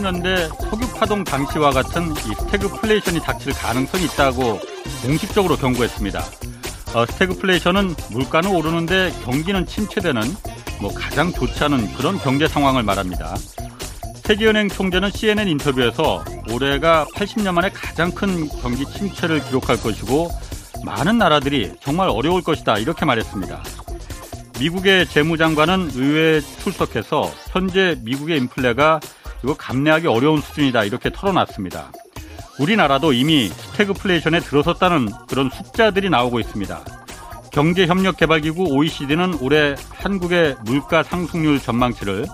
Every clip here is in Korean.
1970년대 석유파동 당시와 같은 이 스태그플레이션이 닥칠 가능성이 있다고 공식적으로 경고했습니다. 어, 스태그플레이션은 물가는 오르는데 경기는 침체되는 뭐 가장 좋지 않은 그런 경제 상황을 말합니다. 세계은행 총재는 CNN 인터뷰에서 올해가 80년 만에 가장 큰 경기 침체를 기록할 것이고 많은 나라들이 정말 어려울 것이다 이렇게 말했습니다. 미국의 재무장관은 의회에 출석해서 현재 미국의 인플레가 이거 감내하기 어려운 수준이다 이렇게 털어놨습니다. 우리나라도 이미 스태그플레이션에 들어섰다는 그런 숫자들이 나오고 있습니다. 경제협력개발기구 OECD는 올해 한국의 물가 상승률 전망치를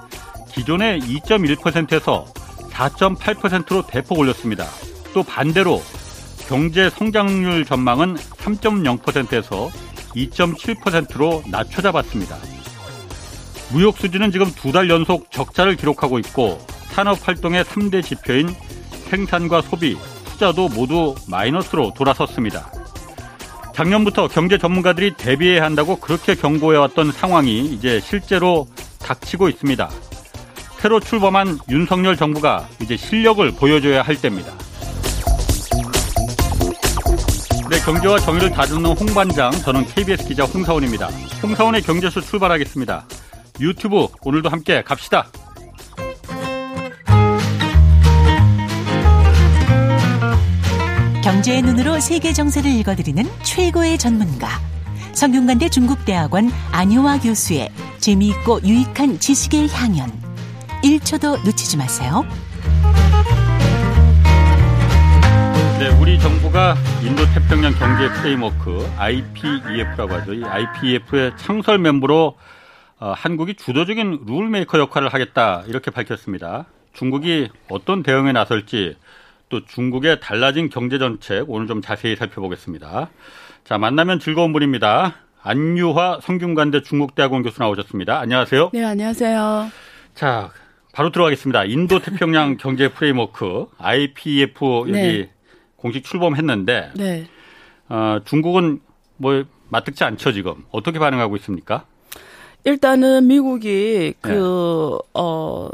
기존의 2.1%에서 4.8%로 대폭 올렸습니다. 또 반대로 경제 성장률 전망은 3.0%에서 2.7%로 낮춰 잡았습니다. 무역 수지는 지금 두 달 연속 적자를 기록하고 있고 산업 활동의 3대 지표인 생산과 소비, 투자도 모두 마이너스로 돌아섰습니다. 작년부터 경제 전문가들이 대비해야 한다고 그렇게 경고해왔던 상황이 이제 실제로 닥치고 있습니다. 새로 출범한 윤석열 정부가 이제 실력을 보여줘야 할 때입니다. 네, 경제와 정의를 다루는 홍반장, 저는 KBS 기자 홍사원입니다. 홍사원의 경제수 출발하겠습니다. 유튜브 오늘도 함께 갑시다. 경제의 눈으로 세계 정세를 읽어드리는 최고의 전문가. 성균관대 중국대학원 안효화 교수의 재미있고 유익한 지식의 향연. 1초도 놓치지 마세요. 네, 우리 정부가 인도 태평양 경제 프레임워크 IPEF라고 하죠. 이 IPEF의 창설 멤버로 어, 한국이 주도적인 룰메이커 역할을 하겠다 이렇게 밝혔습니다. 중국이 어떤 대응에 나설지 또 중국의 달라진 경제 정책 오늘 좀 자세히 살펴보겠습니다. 자, 만나면 즐거운 분입니다. 안유화 성균관대 중국대학원 교수 나오셨습니다. 안녕하세요. 네, 안녕하세요. 자, 바로 들어가겠습니다. 인도 태평양 경제 프레임워크 IPEF 여기 네. 공식 출범했는데 네. 어, 중국은 뭐 맞듣지 않죠 지금 어떻게 반응하고 있습니까? 일단은 미국이 그 네. 어,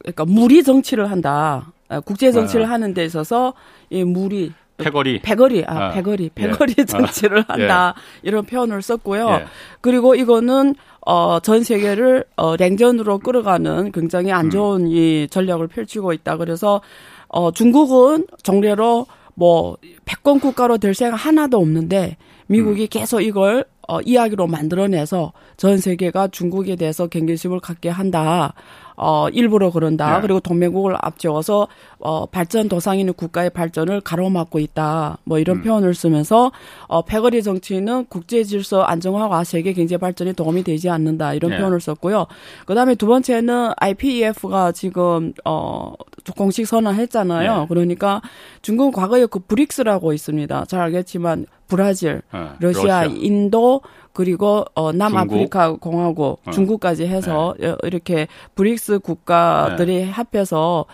그러니까 무리 정치를 한다. 아, 국제 정치를 어. 하는 데 있어서 이 무리 패거리 패거리 아 어. 패거리 패거리 예. 정치를 어. 한다 예. 이런 표현을 썼고요. 예. 그리고 이거는 어, 전 세계를 어, 냉전으로 끌어가는 굉장히 안 좋은 음. 이 전략을 펼치고 있다. 그래서 어, 중국은 정례로 뭐 패권 국가로 될 생각 하나도 없는데 미국이 음. 계속 이걸 어, 이야기로 만들어내서 전 세계가 중국에 대해서 경계심을 갖게 한다. 어, 일부러 그런다. 네. 그리고 동맹국을 앞세워서 어, 발전 도상 있는 국가의 발전을 가로막고 있다. 뭐 이런 음. 표현을 쓰면서 어, 패거리 정치는 국제 질서 안정화와 세계 경제 발전에 도움이 되지 않는다. 이런 네. 표현을 썼고요. 그다음에 두 번째는 IPEF가 지금 어 공식 선언했잖아요. 네. 그러니까 중국은 과거에 그 브릭스라고 있습니다. 잘 알겠지만 브라질, 네. 러시아, 러시아, 인도 그리고 어 남아프리카 공화국, 어. 중국까지 해서 네. 이렇게 브릭스 국가들이 네. 합해서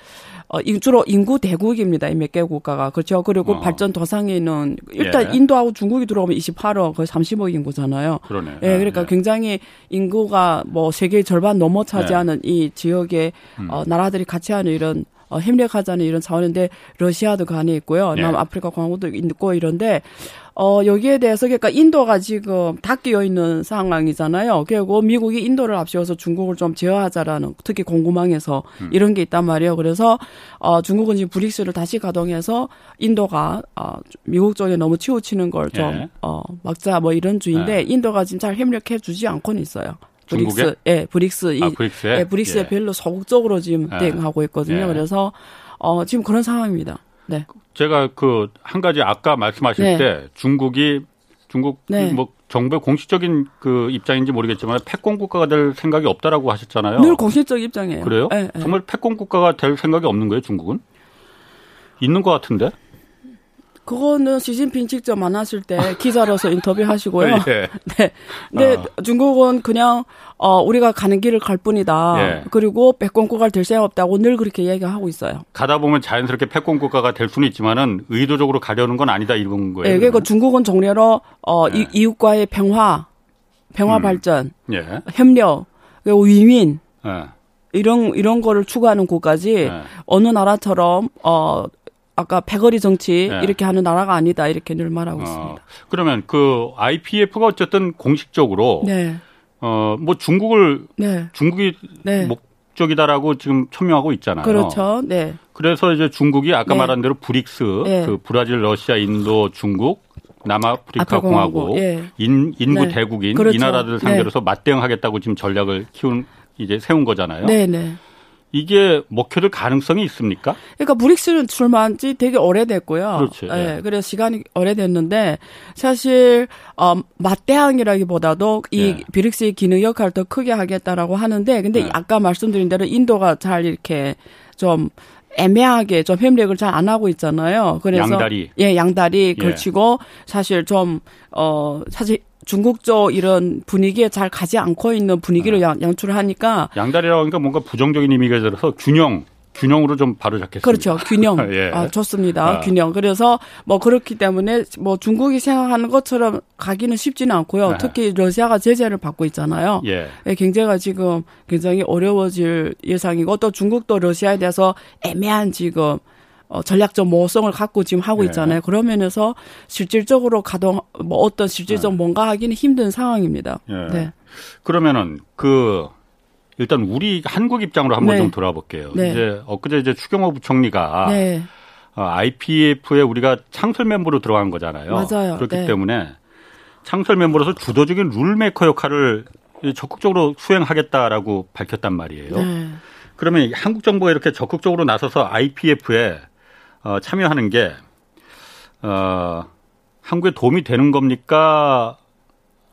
어, 주로 인구 대국입니다. 이 몇 개 국가가. 그렇죠. 그리고 어. 발전 도상에 있는, 일단 예. 인도하고 중국이 들어오면 28억, 거의 30억 인구잖아요. 그러네. 예, 그러니까 예. 굉장히 인구가 뭐 세계 절반 넘어 차지하는 예. 이 지역에, 음. 어, 나라들이 같이 하는 이런 어, 협력하자는 이런 차원인데 러시아도 간에 있고요. 네. 남아프리카 공화국도 있고 이런데 어, 여기에 대해서 그러니까 인도가 지금 다 끼어 있는 상황이잖아요. 그리고 미국이 인도를 앞세워서 중국을 좀 제어하자라는 특히 공구망에서 음. 이런 게 있단 말이에요. 그래서 어, 중국은 지금 브릭스를 다시 가동해서 인도가 어, 미국 쪽에 너무 치우치는 걸좀 예. 어, 막자 뭐 이런 주의인데 예. 인도가 지금 잘 협력해 주지 않고는 있어요. 브릭스, 예, 브릭스, 이, 아, 브릭스에, 예, 브릭스에 예. 별로 소극적으로 지금 예. 대응하고 있거든요. 예. 그래서 어, 지금 그런 상황입니다. 네. 제가 그 한 가지 아까 말씀하실 네. 때 중국이 중국 네. 뭐 정부의 공식적인 그 입장인지 모르겠지만 패권 국가가 될 생각이 없다라고 하셨잖아요. 늘 공식적 입장이에요. 그래요? 네, 정말 패권 국가가 될 생각이 없는 거예요, 중국은? 있는 것 같은데? 그거는 시진핑 직접 만났을 때 기자로서 인터뷰하시고요. 예. 네. 근데 어. 중국은 그냥 어 우리가 가는 길을 갈 뿐이다. 예. 그리고 패권 국가가 될 생각 없다고 늘 그렇게 얘기하고 있어요. 가다 보면 자연스럽게 패권 국가가 될 수는 있지만은 의도적으로 가려는 건 아니다 이런 거예요. 예. 그리고 중국은 정례로 어 예. 이웃과의 평화, 평화 음. 발전, 예. 협력, 그리고 위민 예. 이런 이런 거를 추구하는 곳까지 네. 어느 나라처럼 어 아까 패거리 정치 네. 이렇게 하는 나라가 아니다 이렇게 늘 말하고 어, 있습니다. 그러면 그 IPEF가 어쨌든 공식적으로 네. 어뭐 중국을 네. 중국이 네. 목적이다라고 지금 천명하고 있잖아요. 그렇죠. 네. 그래서 이제 중국이 아까 네. 말한 대로 브릭스 네. 그 브라질, 러시아, 인도, 중국 남아프리카 공화국, 예. 인, 인구 대국인 그렇죠. 이 나라들 상대로서 맞대응하겠다고 지금 전략을 키운 이제 세운 거잖아요. 네, 네. 이게 먹혀들 가능성이 있습니까? 그러니까 브릭스는 출마한 지 되게 오래됐고요. 그렇죠. 예. 예. 그래서 시간이 오래됐는데 사실 어 맞대항이라기보다도 이 예. 브릭스의 기능 역할을 더 크게 하겠다라고 하는데 근데 예. 아까 말씀드린 대로 인도가 잘 이렇게 좀 애매하게 좀 협력을 잘 안 하고 있잖아요. 그래서 양다리 예, 양다리 예. 걸치고 사실 좀 어 사실 중국 쪽 이런 분위기에 잘 가지 않고 있는 분위기를 네. 양, 출을 하니까 양다리라고 하니까 뭔가 부정적인 의미가 들어서 균형 균형으로 좀 바로 잡겠습니다. 그렇죠. 균형. 예. 아, 좋습니다. 아. 균형. 그래서 뭐 그렇기 때문에 뭐 중국이 생각하는 것처럼 가기는 쉽지는 않고요. 아. 특히 러시아가 제재를 받고 있잖아요. 예. 예. 경제가 지금 굉장히 어려워질 예상이고 또 중국도 러시아에 대해서 애매한 지금 어, 전략적 모호성을 갖고 지금 하고 네. 있잖아요. 네. 그런 면에서 실질적으로 가동 뭐 어떤 실질적 네. 뭔가 하기는 힘든 상황입니다. 네. 네. 그러면은 그 일단 우리 한국 입장으로 한번 네. 좀 돌아볼게요. 네. 이제 엊그제 이제 추경호 부총리가 네. 어, IPF에 우리가 창설 멤버로 들어간 거잖아요. 맞아요. 그렇기 네. 때문에 창설 멤버로서 주도적인 룰메이커 역할을 적극적으로 수행하겠다라고 밝혔단 말이에요. 네. 그러면 한국 정부가 이렇게 적극적으로 나서서 IPF에 어, 참여하는 게 어, 한국에 도움이 되는 겁니까?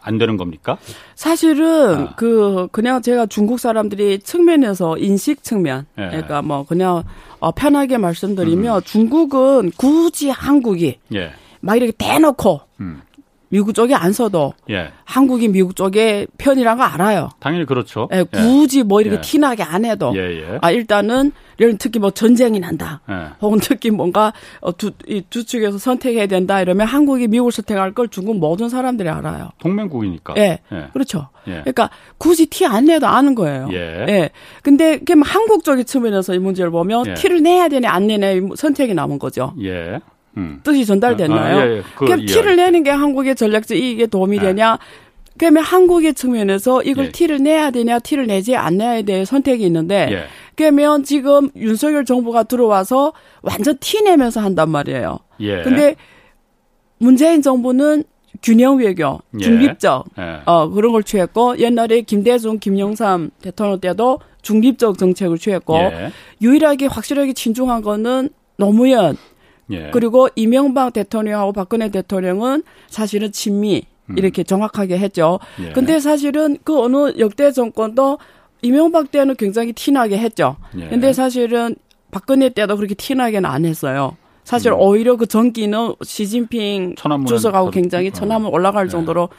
안 되는 겁니까? 사실은 아. 그 그냥 제가 중국 사람들이 측면에서 인식 측면 예. 그러니까 뭐 그냥 어, 편하게 말씀드리면 음. 중국은 굳이 한국이 예. 막 이렇게 대놓고 음. 미국 쪽에 안 서도 예. 한국이 미국 쪽에 편이란 거 알아요. 당연히 그렇죠. 예, 굳이 뭐 이렇게 예. 티나게 안 해도 예, 예. 아 일단은 이런 특히 뭐 전쟁이 난다. 예. 혹은 특히 뭔가 어, 두, 이두 측에서 선택해야 된다 이러면 한국이 미국을 선택할 걸 중국 모든 사람들이 알아요. 동맹국이니까. 예. 그렇죠. 그러니까 굳이 티 안 내도 아는 거예요. 예. 근데 그럼 한국 쪽의 측면에서 이 문제를 보면 티를 내야 되냐 안 내냐 선택이 남은 거죠. 예. 음. 뜻이 전달됐나요? 아, 예, 예. 그럼 티를 내는 게 한국의 전략적 이익에 도움이 예. 되냐? 그러면 한국의 측면에서 이걸 예. 티를 내야 되냐, 티를 내지 않아야 될 선택이 있는데, 예. 그러면 지금 윤석열 정부가 들어와서 완전 티 내면서 한단 말이에요. 예. 근데 문재인 정부는 균형 외교, 예. 중립적, 예. 어, 그런 걸 취했고, 옛날에 김대중, 김영삼 대통령 때도 중립적 정책을 취했고, 예. 유일하게 확실하게 친중한 거는 노무현, 예. 그리고 이명박 대통령하고 박근혜 대통령은 사실은 친미 음. 이렇게 정확하게 했죠. 예. 근데 사실은 그 어느 역대 정권도 이명박 때는 굉장히 티나게 했죠. 예. 근데 사실은 박근혜 때도 그렇게 티나게는 안 했어요. 사실 음. 오히려 그 전기는 시진핑 주석하고 굉장히 천하문 올라갈 예. 정도로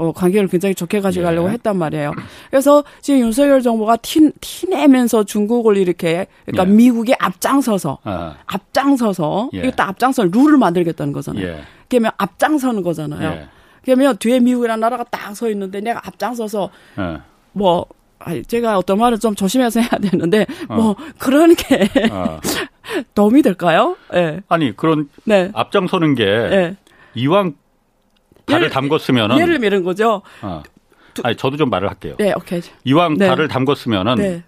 어, 관계를 굉장히 좋게 가져가려고 예. 했단 말이에요. 그래서 지금 윤석열 정부가 티, 티내면서 중국을 이렇게, 그러니까 예. 미국에 앞장서서, 아. 앞장서서, 예. 이것도 앞장서 룰을 만들겠다는 거잖아요. 예. 그러면 앞장서는 거잖아요. 예. 그러면 뒤에 미국이라는 나라가 딱 서 있는데 내가 앞장서서, 예. 뭐, 제가 어떤 말을 좀 조심해서 해야 되는데, 어. 뭐, 그런 게 어. 도움이 될까요? 예. 아니, 그런 네. 앞장서는 게 이왕 발을 담궜으면은 예를 미는 거죠. 어. 아니 저도 좀 말을 할게요. 네, 오케이. 이왕 네. 발을 담궜으면은 네.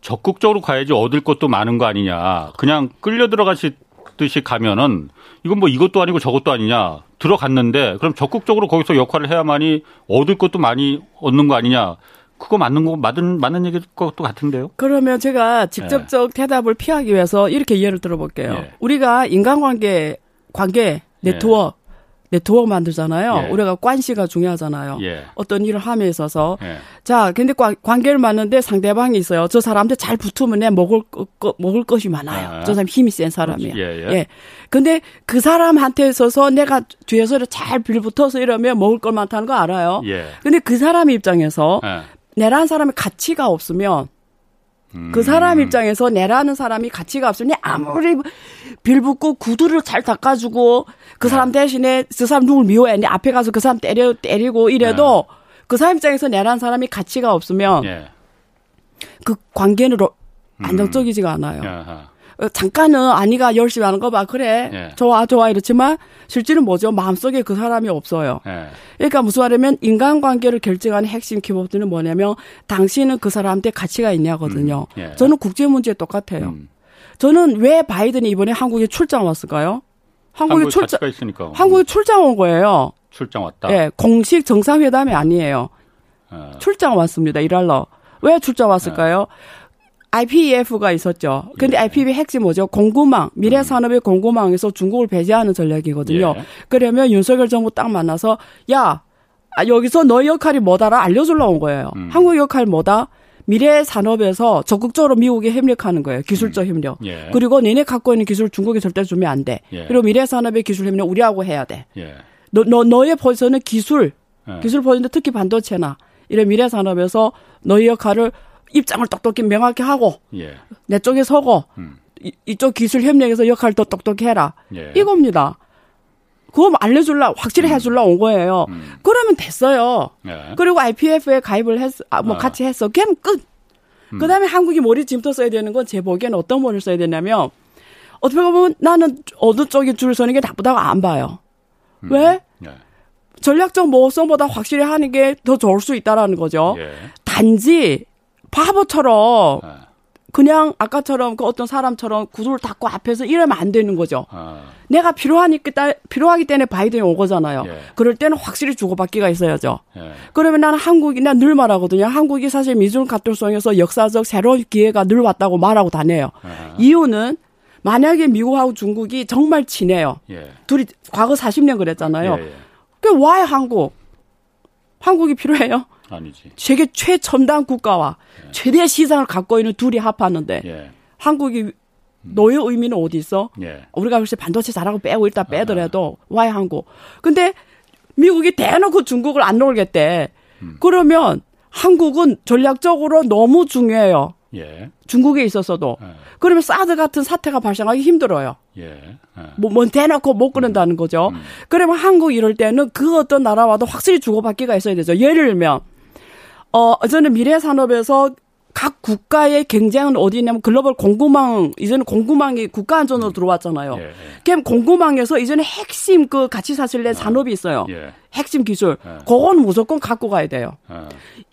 적극적으로 가야지 얻을 것도 많은 거 아니냐. 그냥 끌려 들어가시듯이 가면은 이건 뭐 이것도 아니고 저것도 아니냐. 들어갔는데 그럼 적극적으로 거기서 역할을 해야만이 얻을 것도 많이 얻는 거 아니냐. 그거 맞는 거 맞는 맞는 얘기일 것도 같은데요. 그러면 제가 직접적 네. 대답을 피하기 위해서 이렇게 예를 들어볼게요. 네. 우리가 인간관계 관계 네트워크 네트워크 만들잖아요. 예. 우리가 관시가 중요하잖아요. 예. 어떤 일을 함에 있어서. 예. 자, 근데 관, 관계를 맞는데 상대방이 있어요. 저 사람한테 잘 붙으면 내 먹을 거, 먹을 것이 많아요. 아. 저 사람 힘이 센 사람이에요. 예, 예. 예. 근데 그 사람한테 있어서 내가 뒤에서 잘 빌붙어서 이러면 먹을 걸 많다는 거 알아요. 예. 근데 그 사람 입장에서 예. 내라는 사람의 가치가 없으면 그 사람 입장에서 내라는 사람이 가치가 없으니 아무리 빌붙고 구두를 잘 닦아주고 그 사람 네. 대신에 그 사람 누굴 미워해 내 앞에 가서 그 사람 때려 때리고 이래도 네. 그 사람 입장에서 내라는 사람이 가치가 없으면 네. 그 관계는 음. 안정적이지가 않아요. 어, 잠깐은 아니가 열심히 하는 거 봐. 그래. 예. 좋아, 좋아. 이렇지만 실제는 뭐죠? 마음속에 그 사람이 없어요. 예. 그러니까 무슨 말이냐면 인간관계를 결정하는 핵심 키워드는 뭐냐면 당신은 그 사람한테 가치가 있냐거든요. 음. 예. 저는 국제 문제 똑같아요. 음. 저는 왜 바이든이 이번에 한국에 출장 왔을까요? 한국에 출장. 한국에 출장 온 거예요. 출장 왔다. 예, 공식 정상회담이 아니에요. 어. 출장 왔습니다. 일하러. 왜 출장 왔을까요? 예. IPEF가 있었죠. 근데 예. IPEF 핵심 뭐죠? 공구망, 미래 산업의 공구망에서 중국을 배제하는 전략이거든요. 예. 그러면 윤석열 정부 딱 만나서 야, 아, 여기서 너의 역할이 뭐다라 알려주려 온 거예요. 음. 한국 역할 뭐다? 미래 산업에서 적극적으로 미국에 협력하는 거예요. 기술적 음. 협력. 예. 그리고 너네 갖고 있는 기술 중국에 절대 주면 안 돼. 예. 그리고 미래 산업의 기술 협력 우리하고 해야 돼. 예. 너, 너, 너의 포지션은 기술, 예. 기술 포지션 특히 반도체나 이런 미래 산업에서 너의 역할을 입장을 똑똑히 명확히 하고 예. 내 쪽에 서고 음. 이, 이쪽 기술 협력에서 역할도 똑똑히 해라. 예. 이겁니다. 그거 알려줄라 확실히 음. 해줄라 온 거예요. 음. 그러면 됐어요. 예. 그리고 IPF에 가입을 했, 아, 뭐 아. 같이 했어. 그럼 끝. 음. 그 다음에 한국이 머리 짐터 써야 되는 건 제 보기에는 어떤 머리를 써야 되냐면 어떻게 보면 나는 어느 쪽에 줄 서는 게 나쁘다고 안 봐요. 음. 왜? 예. 전략적 모호성보다 확실히 하는 게 더 좋을 수 있다라는 거죠. 예. 단지 바보처럼 네. 그냥 아까처럼 그 어떤 사람처럼 구두를 닫고 앞에서 이러면 안 되는 거죠. 아. 내가 필요하니까 필요하기 때문에 바이든이 온 거잖아요. 예. 그럴 때는 확실히 주고받기가 있어야죠. 예. 그러면 나는 한국이 난 늘 말하거든요. 한국이 사실 미중 가톨성에서 역사적 새로운 기회가 늘 왔다고 말하고 다녀요. 아. 이유는 만약에 미국하고 중국이 정말 친해요. 예. 둘이 과거 40년 그랬잖아요. 예, 예. 그왜 한국? 한국이 필요해요? 아니지. 세계 최첨단 국가와 예. 최대 시장을 갖고 있는 둘이 합하는데 예. 한국이 음. 너의 의미는 어디 있어? 예. 우리가 글쎄 반도체 잘하고 빼고 일단 빼더라도 아. 와야 한국. 근데 미국이 대놓고 중국을 안 놀겠대. 음. 그러면 한국은 전략적으로 너무 중요해요. 예. 중국에 있어서도. 예. 그러면 사드 같은 사태가 발생하기 힘들어요. 예. 예. 뭐, 뭐 대놓고 못 그런다는 거죠. 음. 그러면 한국 이럴 때는 그 어떤 나라와도 확실히 주고받기가 있어야 되죠. 예를 들면 어, 저는 미래 산업에서 각 국가의 경쟁은 어디 있냐면 글로벌 공구망 이제는 공구망이 국가 안전으로 음. 들어왔잖아요. 예, 예. 그럼 공구망에서 이제는 핵심 그 가치 사실내 아, 산업이 있어요. 예. 핵심 기술. 예. 그건 무조건 갖고 가야 돼요. 아.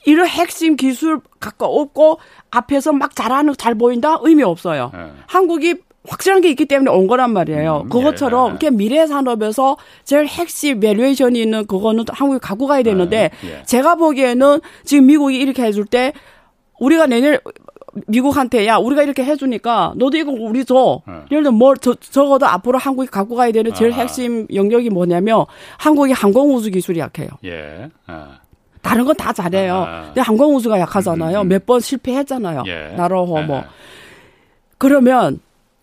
이런 핵심 기술 갖고 없고 앞에서 막 잘하는 잘 보인다 의미 없어요. 예. 한국이 확실한 게 있기 때문에 온 거란 말이에요. 음, 그것처럼 예. 미래 산업에서 제일 핵심 valuation이 있는 그거는 한국이 갖고 가야 되는데 예, 예. 제가 보기에는 지금 미국이 이렇게 해줄 때 우리가 내년 미국한테 야 우리가 이렇게 해주니까 너도 이거 우리 줘. 예. 예를 들어 뭘 저, 적어도 앞으로 한국이 갖고 가야 되는 제일 아. 핵심 영역이 뭐냐면 한국이 항공우주 기술이 약해요. 예. 아. 다른 건 다 잘해요. 아. 근데 항공우주가 약하잖아요. 음, 음. 음. 몇번 실패했잖아요. 예. 나로호 뭐. 예. 그러면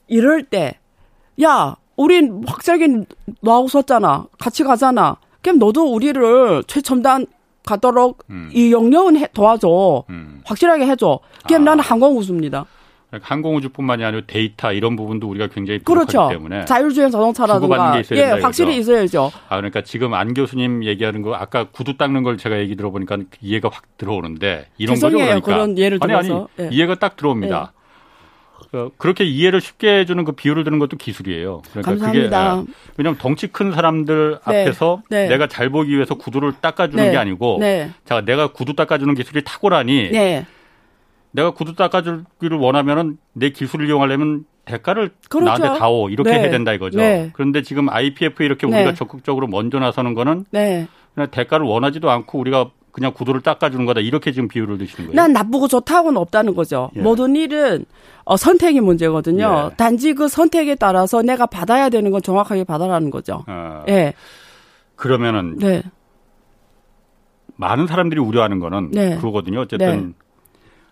이럴 때, 야, 우린 확실하게 너하고 썼잖아. 같이 가잖아. 그럼 너도 우리를 최첨단 가도록 음. 이 영역은 해, 도와줘. 음. 확실하게 해줘. 그럼 아. 나는 항공우주입니다. 항공우주뿐만이 아니라 데이터 이런 부분도 우리가 굉장히 그렇죠. 때문에 자율주행 자동차라든가 예 확실히 있어야죠. 아 그러니까 지금 안 교수님 얘기하는 거 아까 구두 닦는 걸 제가 얘기 들어보니까 이해가 확 들어오는데 이런 거죠 그러니까 그런 예를 들어서 아니 아니 예. 이해가 딱 들어옵니다. 예. 어, 그렇게 이해를 쉽게 해주는 그 비율을 드는 것도 기술이에요. 그러니까 감사합니다. 그게 왜냐하면 덩치 큰 사람들 네. 앞에서 네. 내가 잘 보기 위해서 구두를 닦아주는 네. 게 아니고, 네. 자 내가 구두 닦아주는 기술이 탁월하니, 네. 내가 구두 닦아주기를 원하면은 내 기술을 이용하려면 대가를 그렇죠. 나한테 다오 이렇게 네. 해야 된다 이거죠. 그런데 지금 IPF 이렇게 우리가 적극적으로 먼저 나서는 거는 그냥 대가를 원하지도 않고 우리가 그냥 구두를 닦아주는 거다 이렇게 지금 비율을 드시는 거예요. 난 나쁘고 좋다고는 없다는 거죠. 예. 모든 일은 어, 선택이 문제거든요. 예. 단지 그 선택에 따라서 내가 받아야 되는 건 정확하게 받아라는 거죠. 아, 예. 그러면은 네. 많은 사람들이 우려하는 거는 네. 그거거든요. 어쨌든 네.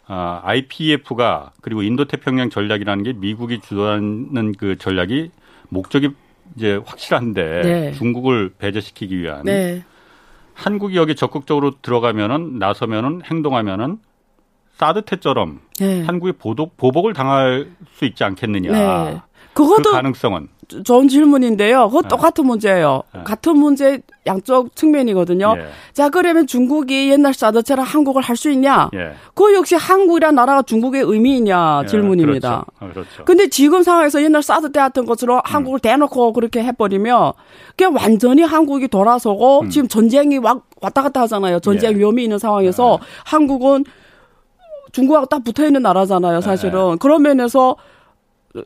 아, IPF가 그리고 인도태평양 전략이라는 게 미국이 주도하는 그 전략이 목적이 이제 확실한데 네. 중국을 배제시키기 위한 네. 한국이 여기 적극적으로 들어가면은 나서면은 행동하면은 사드 때처럼 네. 한국이 보복, 보복을 당할 수 있지 않겠느냐. 네. 그것도 그 가능성은 좋은 질문인데요. 그거 네. 똑같은 문제예요. 네. 같은 문제 양쪽 측면이거든요. 예. 자, 그러면 중국이 옛날 사드처럼 한국을 할 수 있냐? 예. 그 역시 한국이란 나라가 중국의 의미이냐 예. 질문입니다. 그렇죠. 어, 그렇죠. 근데 지금 상황에서 옛날 사드 때 같은 것으로 음. 한국을 대놓고 그렇게 해버리면 그냥 완전히 한국이 돌아서고 음. 지금 전쟁이 왔다 갔다 하잖아요. 전쟁 예. 위험이 있는 상황에서 예. 한국은 중국하고 딱 붙어 있는 나라잖아요, 사실은. 예. 그런 면에서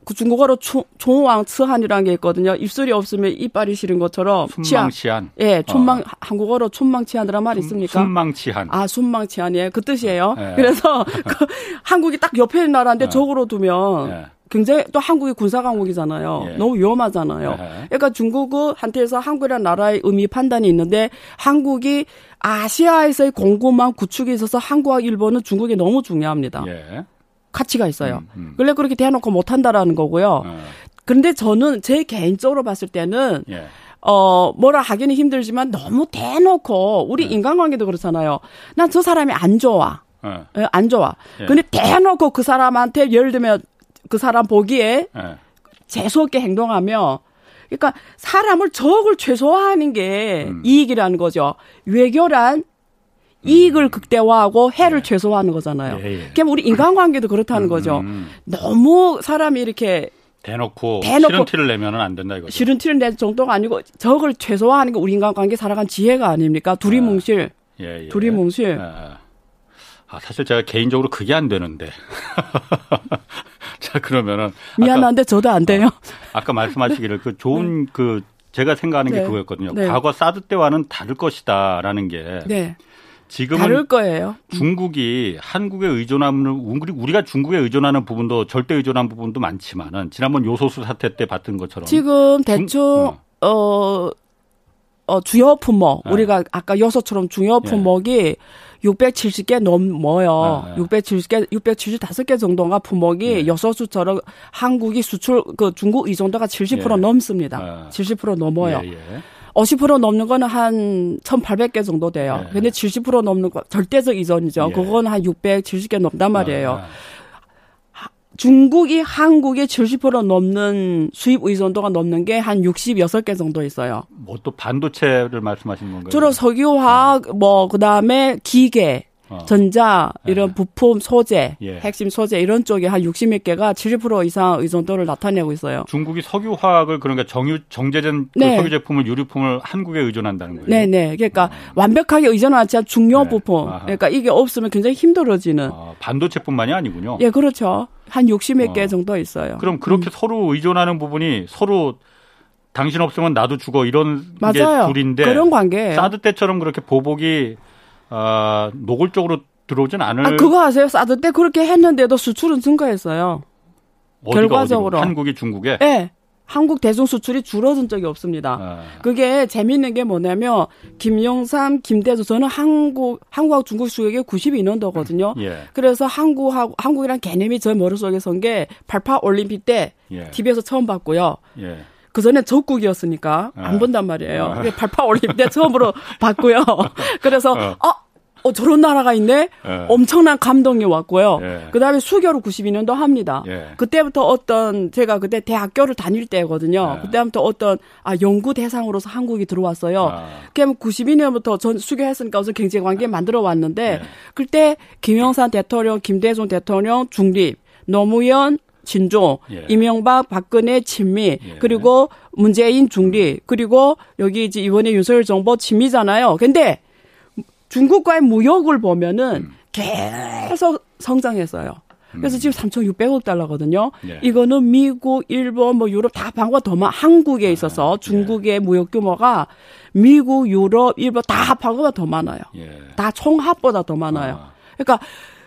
그 중국어로 초, 종왕 츠한이라는 게 있거든요. 입술이 없으면 이빨이 시린 것처럼 춘망치한. 예, 춘망 어. 한국어로 춘망치한이라는 말이 있습니까? 춘망치한. 아, 춘망치한이에요. 그 뜻이에요. 예. 그래서 그 한국이 딱 옆에 있는 나라인데 예. 적으로 두면 예. 굉장히 또 한국이 군사 강국이잖아요. 예. 너무 위험하잖아요. 예. 그러니까 중국은 한테서 한국이라는 나라의 의미 판단이 있는데 한국이 아시아에서의 공급망 구축에 있어서 한국과 일본은 중국이 너무 중요합니다. 예. 가치가 있어요. 음, 음. 원래 그렇게 대놓고 못 한다라는 거고요. 어. 그런데 저는 제 개인적으로 봤을 때는 예. 어, 뭐라 하기는 힘들지만 너무 대놓고 우리 예. 인간관계도 그렇잖아요. 난 저 사람이 안 좋아. 예. 예. 안 좋아. 예. 근데 대놓고 그 사람한테 예를 들면 그 사람 보기에 예. 재수없게 행동하며 그러니까 사람을 적을 최소화하는 게 음. 이익이라는 거죠. 외교란 이익을 극대화하고 해를 예. 최소화하는 거잖아요. 예, 예. 그럼 우리 인간관계도 그렇다는 음, 거죠. 음. 너무 사람이 이렇게 대놓고, 대놓고 싫은 티를 내면은 안 된다 이거죠. 싫은 티를 낼 정도가 아니고 적을 최소화하는 게 우리 인간관계 살아간 지혜가 아닙니까? 둘이 아, 뭉실. 예, 예. 둘이 뭉실. 아, 아, 사실 제가 개인적으로 그게 안 되는데. 자, 그러면은. 미안한데 아까, 저도 안 돼요. 아, 까 말씀하시기를 그 좋은 네. 그 제가 생각하는 네. 게 그거였거든요. 네. 과거 사드 때와는 다를 것이다라는 게. 네. 지금은 다를 거예요. 중국이 한국에 의존하는 우리가 중국에 의존하는 부분도 절대 의존한 부분도 많지만은 지난번 요소수 사태 때 봤던 것처럼 지금 대충 중, 어. 어, 어 주요 품목 네. 우리가 아까 요소처럼 주요 예. 품목이 네. 670개 넘어요. 네. 670개, 675개 정도가 품목이 네. 여소수처럼 한국이 수출 그 중국 의존도가 70% 예. 넘습니다. 70% 넘어요. 예, 예. 50% 넘는 거는 한 1,800개 정도 돼요. 네. 근데 70% 넘는 거 절대적 이전이죠. 예. 그건 한 670개 넘단 말이에요. 아. 중국이 한국의 70% 넘는 수입 의존도가 넘는 게 한 66개 정도 있어요. 뭐 또 반도체를 말씀하시는 건가요? 주로 석유화학, 어. 뭐, 그 다음에 기계, 어. 전자 이런 예. 부품 소재, 예. 핵심 소재 이런 쪽에 한 60몇 개가 70% 이상 의존도를 나타내고 있어요. 중국이 석유화학을 그러니까 정유 정제된 그 네. 석유 제품을 유류품을 한국에 의존한다는 거예요. 네, 네. 그러니까 어. 완벽하게 의존하지 않 중요 네. 부품. 아하. 그러니까 이게 없으면 굉장히 힘들어지는. 아, 반도체뿐만이 아니군요. 예, 그렇죠. 한 60몇 어. 개 정도 있어요. 그럼 그렇게 음. 서로 의존하는 부분이 서로 당신 없으면 나도 죽어 이런 맞아요. 게 둘인데 그런 관계예요. 사드 때처럼 그렇게 보복이 어, 노골적으로 들어오진 않을. 아, 그거 아세요? 사드 때 그렇게 했는데도 수출은 증가했어요. 어디가, 결과적으로. 어디로? 한국이 중국에? 네. 한국 대중 수출이 줄어든 적이 없습니다. 아. 그게 재밌는 게 뭐냐면 김영삼, 김대수 저는 한국 한국하고 중국 수역에 92년도거든요. 예. 그래서 한국하고 한국이란 개념이 저 머릿속에 선 게 88 올림픽 때 예. TV에서 처음 봤고요. 예. 그 전에 적국이었으니까 안 아. 본단 말이에요. 아. 88 올림픽 때 처음으로 봤고요. 그래서 어. 어, 어, 저런 나라가 있네? 예. 엄청난 감동이 왔고요. 예. 그 다음에 수교를 92년도 합니다. 예. 그때부터 어떤, 제가 그때 대학교를 다닐 때거든요. 예. 그때부터 어떤, 아, 연구 대상으로서 한국이 들어왔어요. 아. 그럼 92년부터 전 수교했으니까 우선 경제 관계 만들어 왔는데, 예. 그때 김영삼 대통령, 김대중 대통령 중립, 노무현, 진조, 예. 이명박, 박근혜 친미, 예. 그리고 문재인 중리, 그리고 여기 이제 이번에 윤석열 정부 친미잖아요. 근데 중국과의 무역을 보면은 음. 계속 성장했어요. 그래서 음. 지금 3,600억 달러거든요. 예. 이거는 미국, 일본, 뭐 유럽 다 방과 더 많, 한국에 아, 있어서 아, 중국의 예. 무역 규모가 미국, 유럽, 일본 다 합하고가 더 많아요. 예. 다 총합보다 더 많아요. 아. 그러니까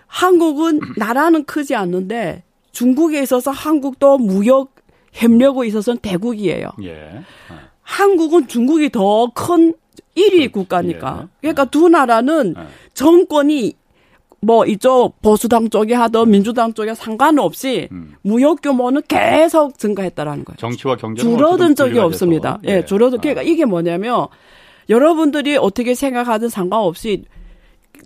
한국은 나라는 크지 않는데 중국에 있어서 한국도 무역 협력에 있어서는 대국이에요. 예. 아. 한국은 중국이 더 큰 1위 그, 국가니까. 예. 그러니까 두 나라는 예. 정권이 뭐 이쪽 보수당 쪽에 하던 음. 민주당 쪽에 상관없이 음. 무역 규모는 계속 증가했다라는 거예요. 정치와 경제 줄어든 적이 없습니다. 예, 예 줄어든 아. 그러니까 이게 뭐냐면 여러분들이 어떻게 생각하든 상관없이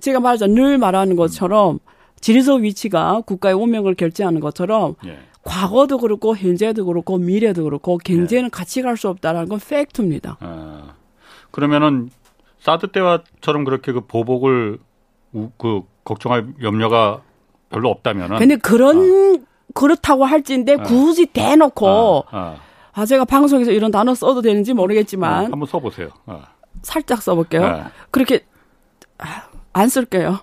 제가 말하자 늘 말하는 것처럼 음. 지리적 위치가 국가의 운명을 결정하는 것처럼 예. 과거도 그렇고 현재도 그렇고 미래도 그렇고 경제는 네. 같이 갈 수 없다라는 건 팩트입니다. 아, 그러면은 사드 때와처럼 그렇게 그 보복을 그 걱정할 염려가 별로 없다면은. 근데 그런 아. 그렇다고 할지인데 아. 굳이 대놓고 아, 아. 아, 제가 방송에서 이런 단어 써도 되는지 모르겠지만 네, 한번 써보세요. 아. 살짝 써볼게요. 네. 그렇게 아, 안 쓸게요.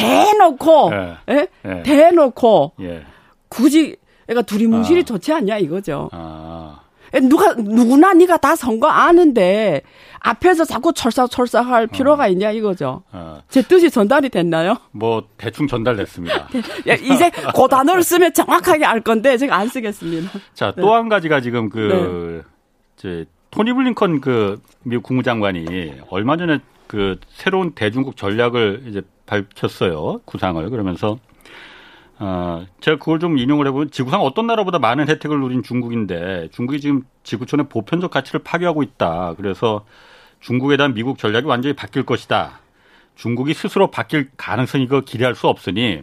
대놓고, 네. 예? 네. 대놓고 예. 굳이 그러니까 둘이 뭉실이 아. 좋지 않냐 이거죠. 아. 누가 누구나 네가 다 선거 아는데 앞에서 자꾸 철사철사할 어. 필요가 있냐 이거죠. 어. 제 뜻이 전달이 됐나요? 뭐 대충 전달됐습니다. 이제 그 단어를 쓰면 정확하게 알 건데 제가 안 쓰겠습니다. 자, 네. 또한 가지가 지금 그 네. 토니 블링컨 그 미국 국무장관이 얼마 전에 그 새로운 대중국 전략을 이제 밝혔어요. 구상을 그러면서 어, 제가 그걸 좀 인용을 해보면 지구상 어떤 나라보다 많은 혜택을 누린 중국인데 중국이 지금 지구촌의 보편적 가치를 파괴하고 있다. 그래서 중국에 대한 미국 전략이 완전히 바뀔 것이다. 중국이 스스로 바뀔 가능성이 이거 기대할 수 없으니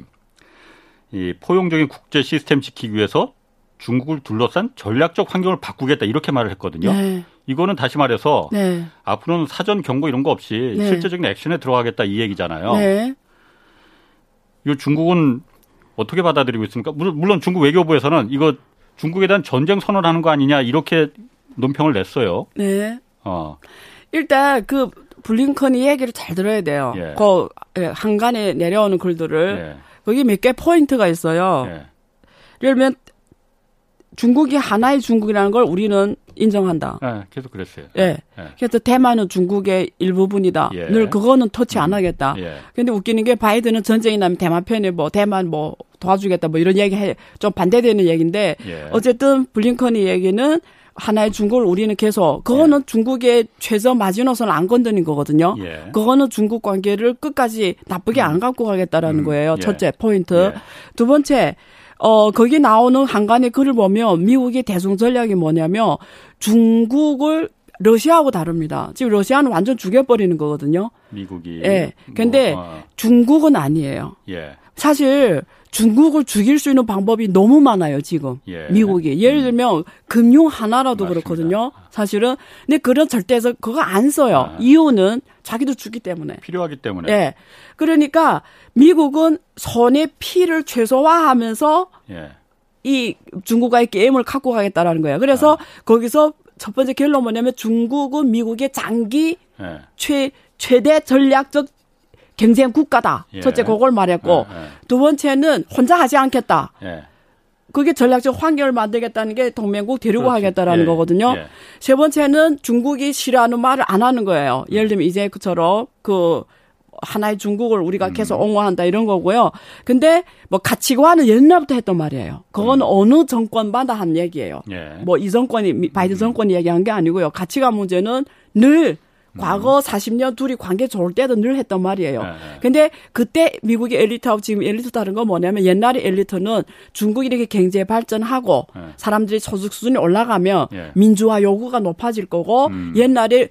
이 포용적인 국제 시스템 지키기 위해서 중국을 둘러싼 전략적 환경을 바꾸겠다 이렇게 말을 했거든요. 네. 이거는 다시 말해서 네. 앞으로는 사전 경고 이런 거 없이 네. 실제적인 액션에 들어가겠다 이 얘기잖아요. 네. 이 중국은 어떻게 받아들이고 있습니까? 물론 중국 외교부에서는 이거 중국에 대한 전쟁 선언하는 거 아니냐 이렇게 논평을 냈어요. 네. 어. 일단 그 블링컨이 얘기를 잘 들어야 돼요. 예. 그 예, 한간에 내려오는 글들을 예. 거기 몇 개 포인트가 있어요. 예. 예를 들면 중국이 하나의 중국이라는 걸 우리는 인정한다. 네, 계속 그랬어요. 예. 네. 그래서 대만은 중국의 일부분이다. 예. 늘 그거는 터치 안 음. 하겠다. 예. 근데 웃기는 게 바이든은 전쟁이 나면 대만 편에 뭐 대만 뭐 도와주겠다 뭐 이런 얘기 해. 좀 반대되는 얘기인데 예. 어쨌든 블링컨이 얘기는 하나의 중국을 우리는 계속 그거는 예. 중국의 최저 마지노선을 안 건드린 거거든요. 예. 그거는 중국 관계를 끝까지 나쁘게 음. 안 갖고 가겠다라는 음. 거예요. 예. 첫째 포인트. 예. 두 번째 어, 거기 나오는 한간의 글을 보면 미국의 대중 전략이 뭐냐면 중국을 러시아하고 다릅니다. 지금 러시아는 완전 죽여버리는 거거든요. 미국이. 예. 근데 뭐, 어. 중국은 아니에요. 예. 사실 중국을 죽일 수 있는 방법이 너무 많아요, 지금. 예. 미국이. 예를 음. 들면, 음. 금융 하나라도 맞습니다. 그렇거든요. 사실은. 근데 그런 절대에서 그거 안 써요. 아. 이유는 자기도 죽기 때문에. 필요하기 때문에. 예. 그러니까 미국은 손의 피를 최소화하면서 예. 이 중국과의 게임을 갖고 가겠다라는 거예요. 그래서 아. 거기서 첫 번째 결론 뭐냐면 중국은 미국의 장기 예. 최 최대 전략적 경쟁 국가다. 예. 첫째 그걸 말했고 예. 예. 두 번째는 혼자 하지 않겠다. 예. 그게 전략적 환경을 만들겠다는 게 동맹국 데리고 그렇지. 하겠다라는 예. 거거든요. 세 번째는 중국이 싫어하는 말을 안 하는 거예요. 예를 들면 이제 그처럼 그 하나의 중국을 우리가 음. 계속 옹호한다 이런 거고요. 근데 뭐 가치관은 옛날부터 했던 말이에요. 그건 음. 어느 정권마다 한 얘기예요. 예. 뭐이 정권이 바이든 음. 정권이 얘기한 게 아니고요. 가치관 문제는 늘 과거 40년 둘이 관계 좋을 때도 늘 했던 말이에요. 네. 근데 그때 미국의 엘리트하고 지금 엘리트 다른 건 뭐냐면 옛날에 엘리트는 중국이 이렇게 경제 발전하고 네. 사람들이 소득 수준이 올라가면 네. 민주화 요구가 높아질 거고 음. 옛날에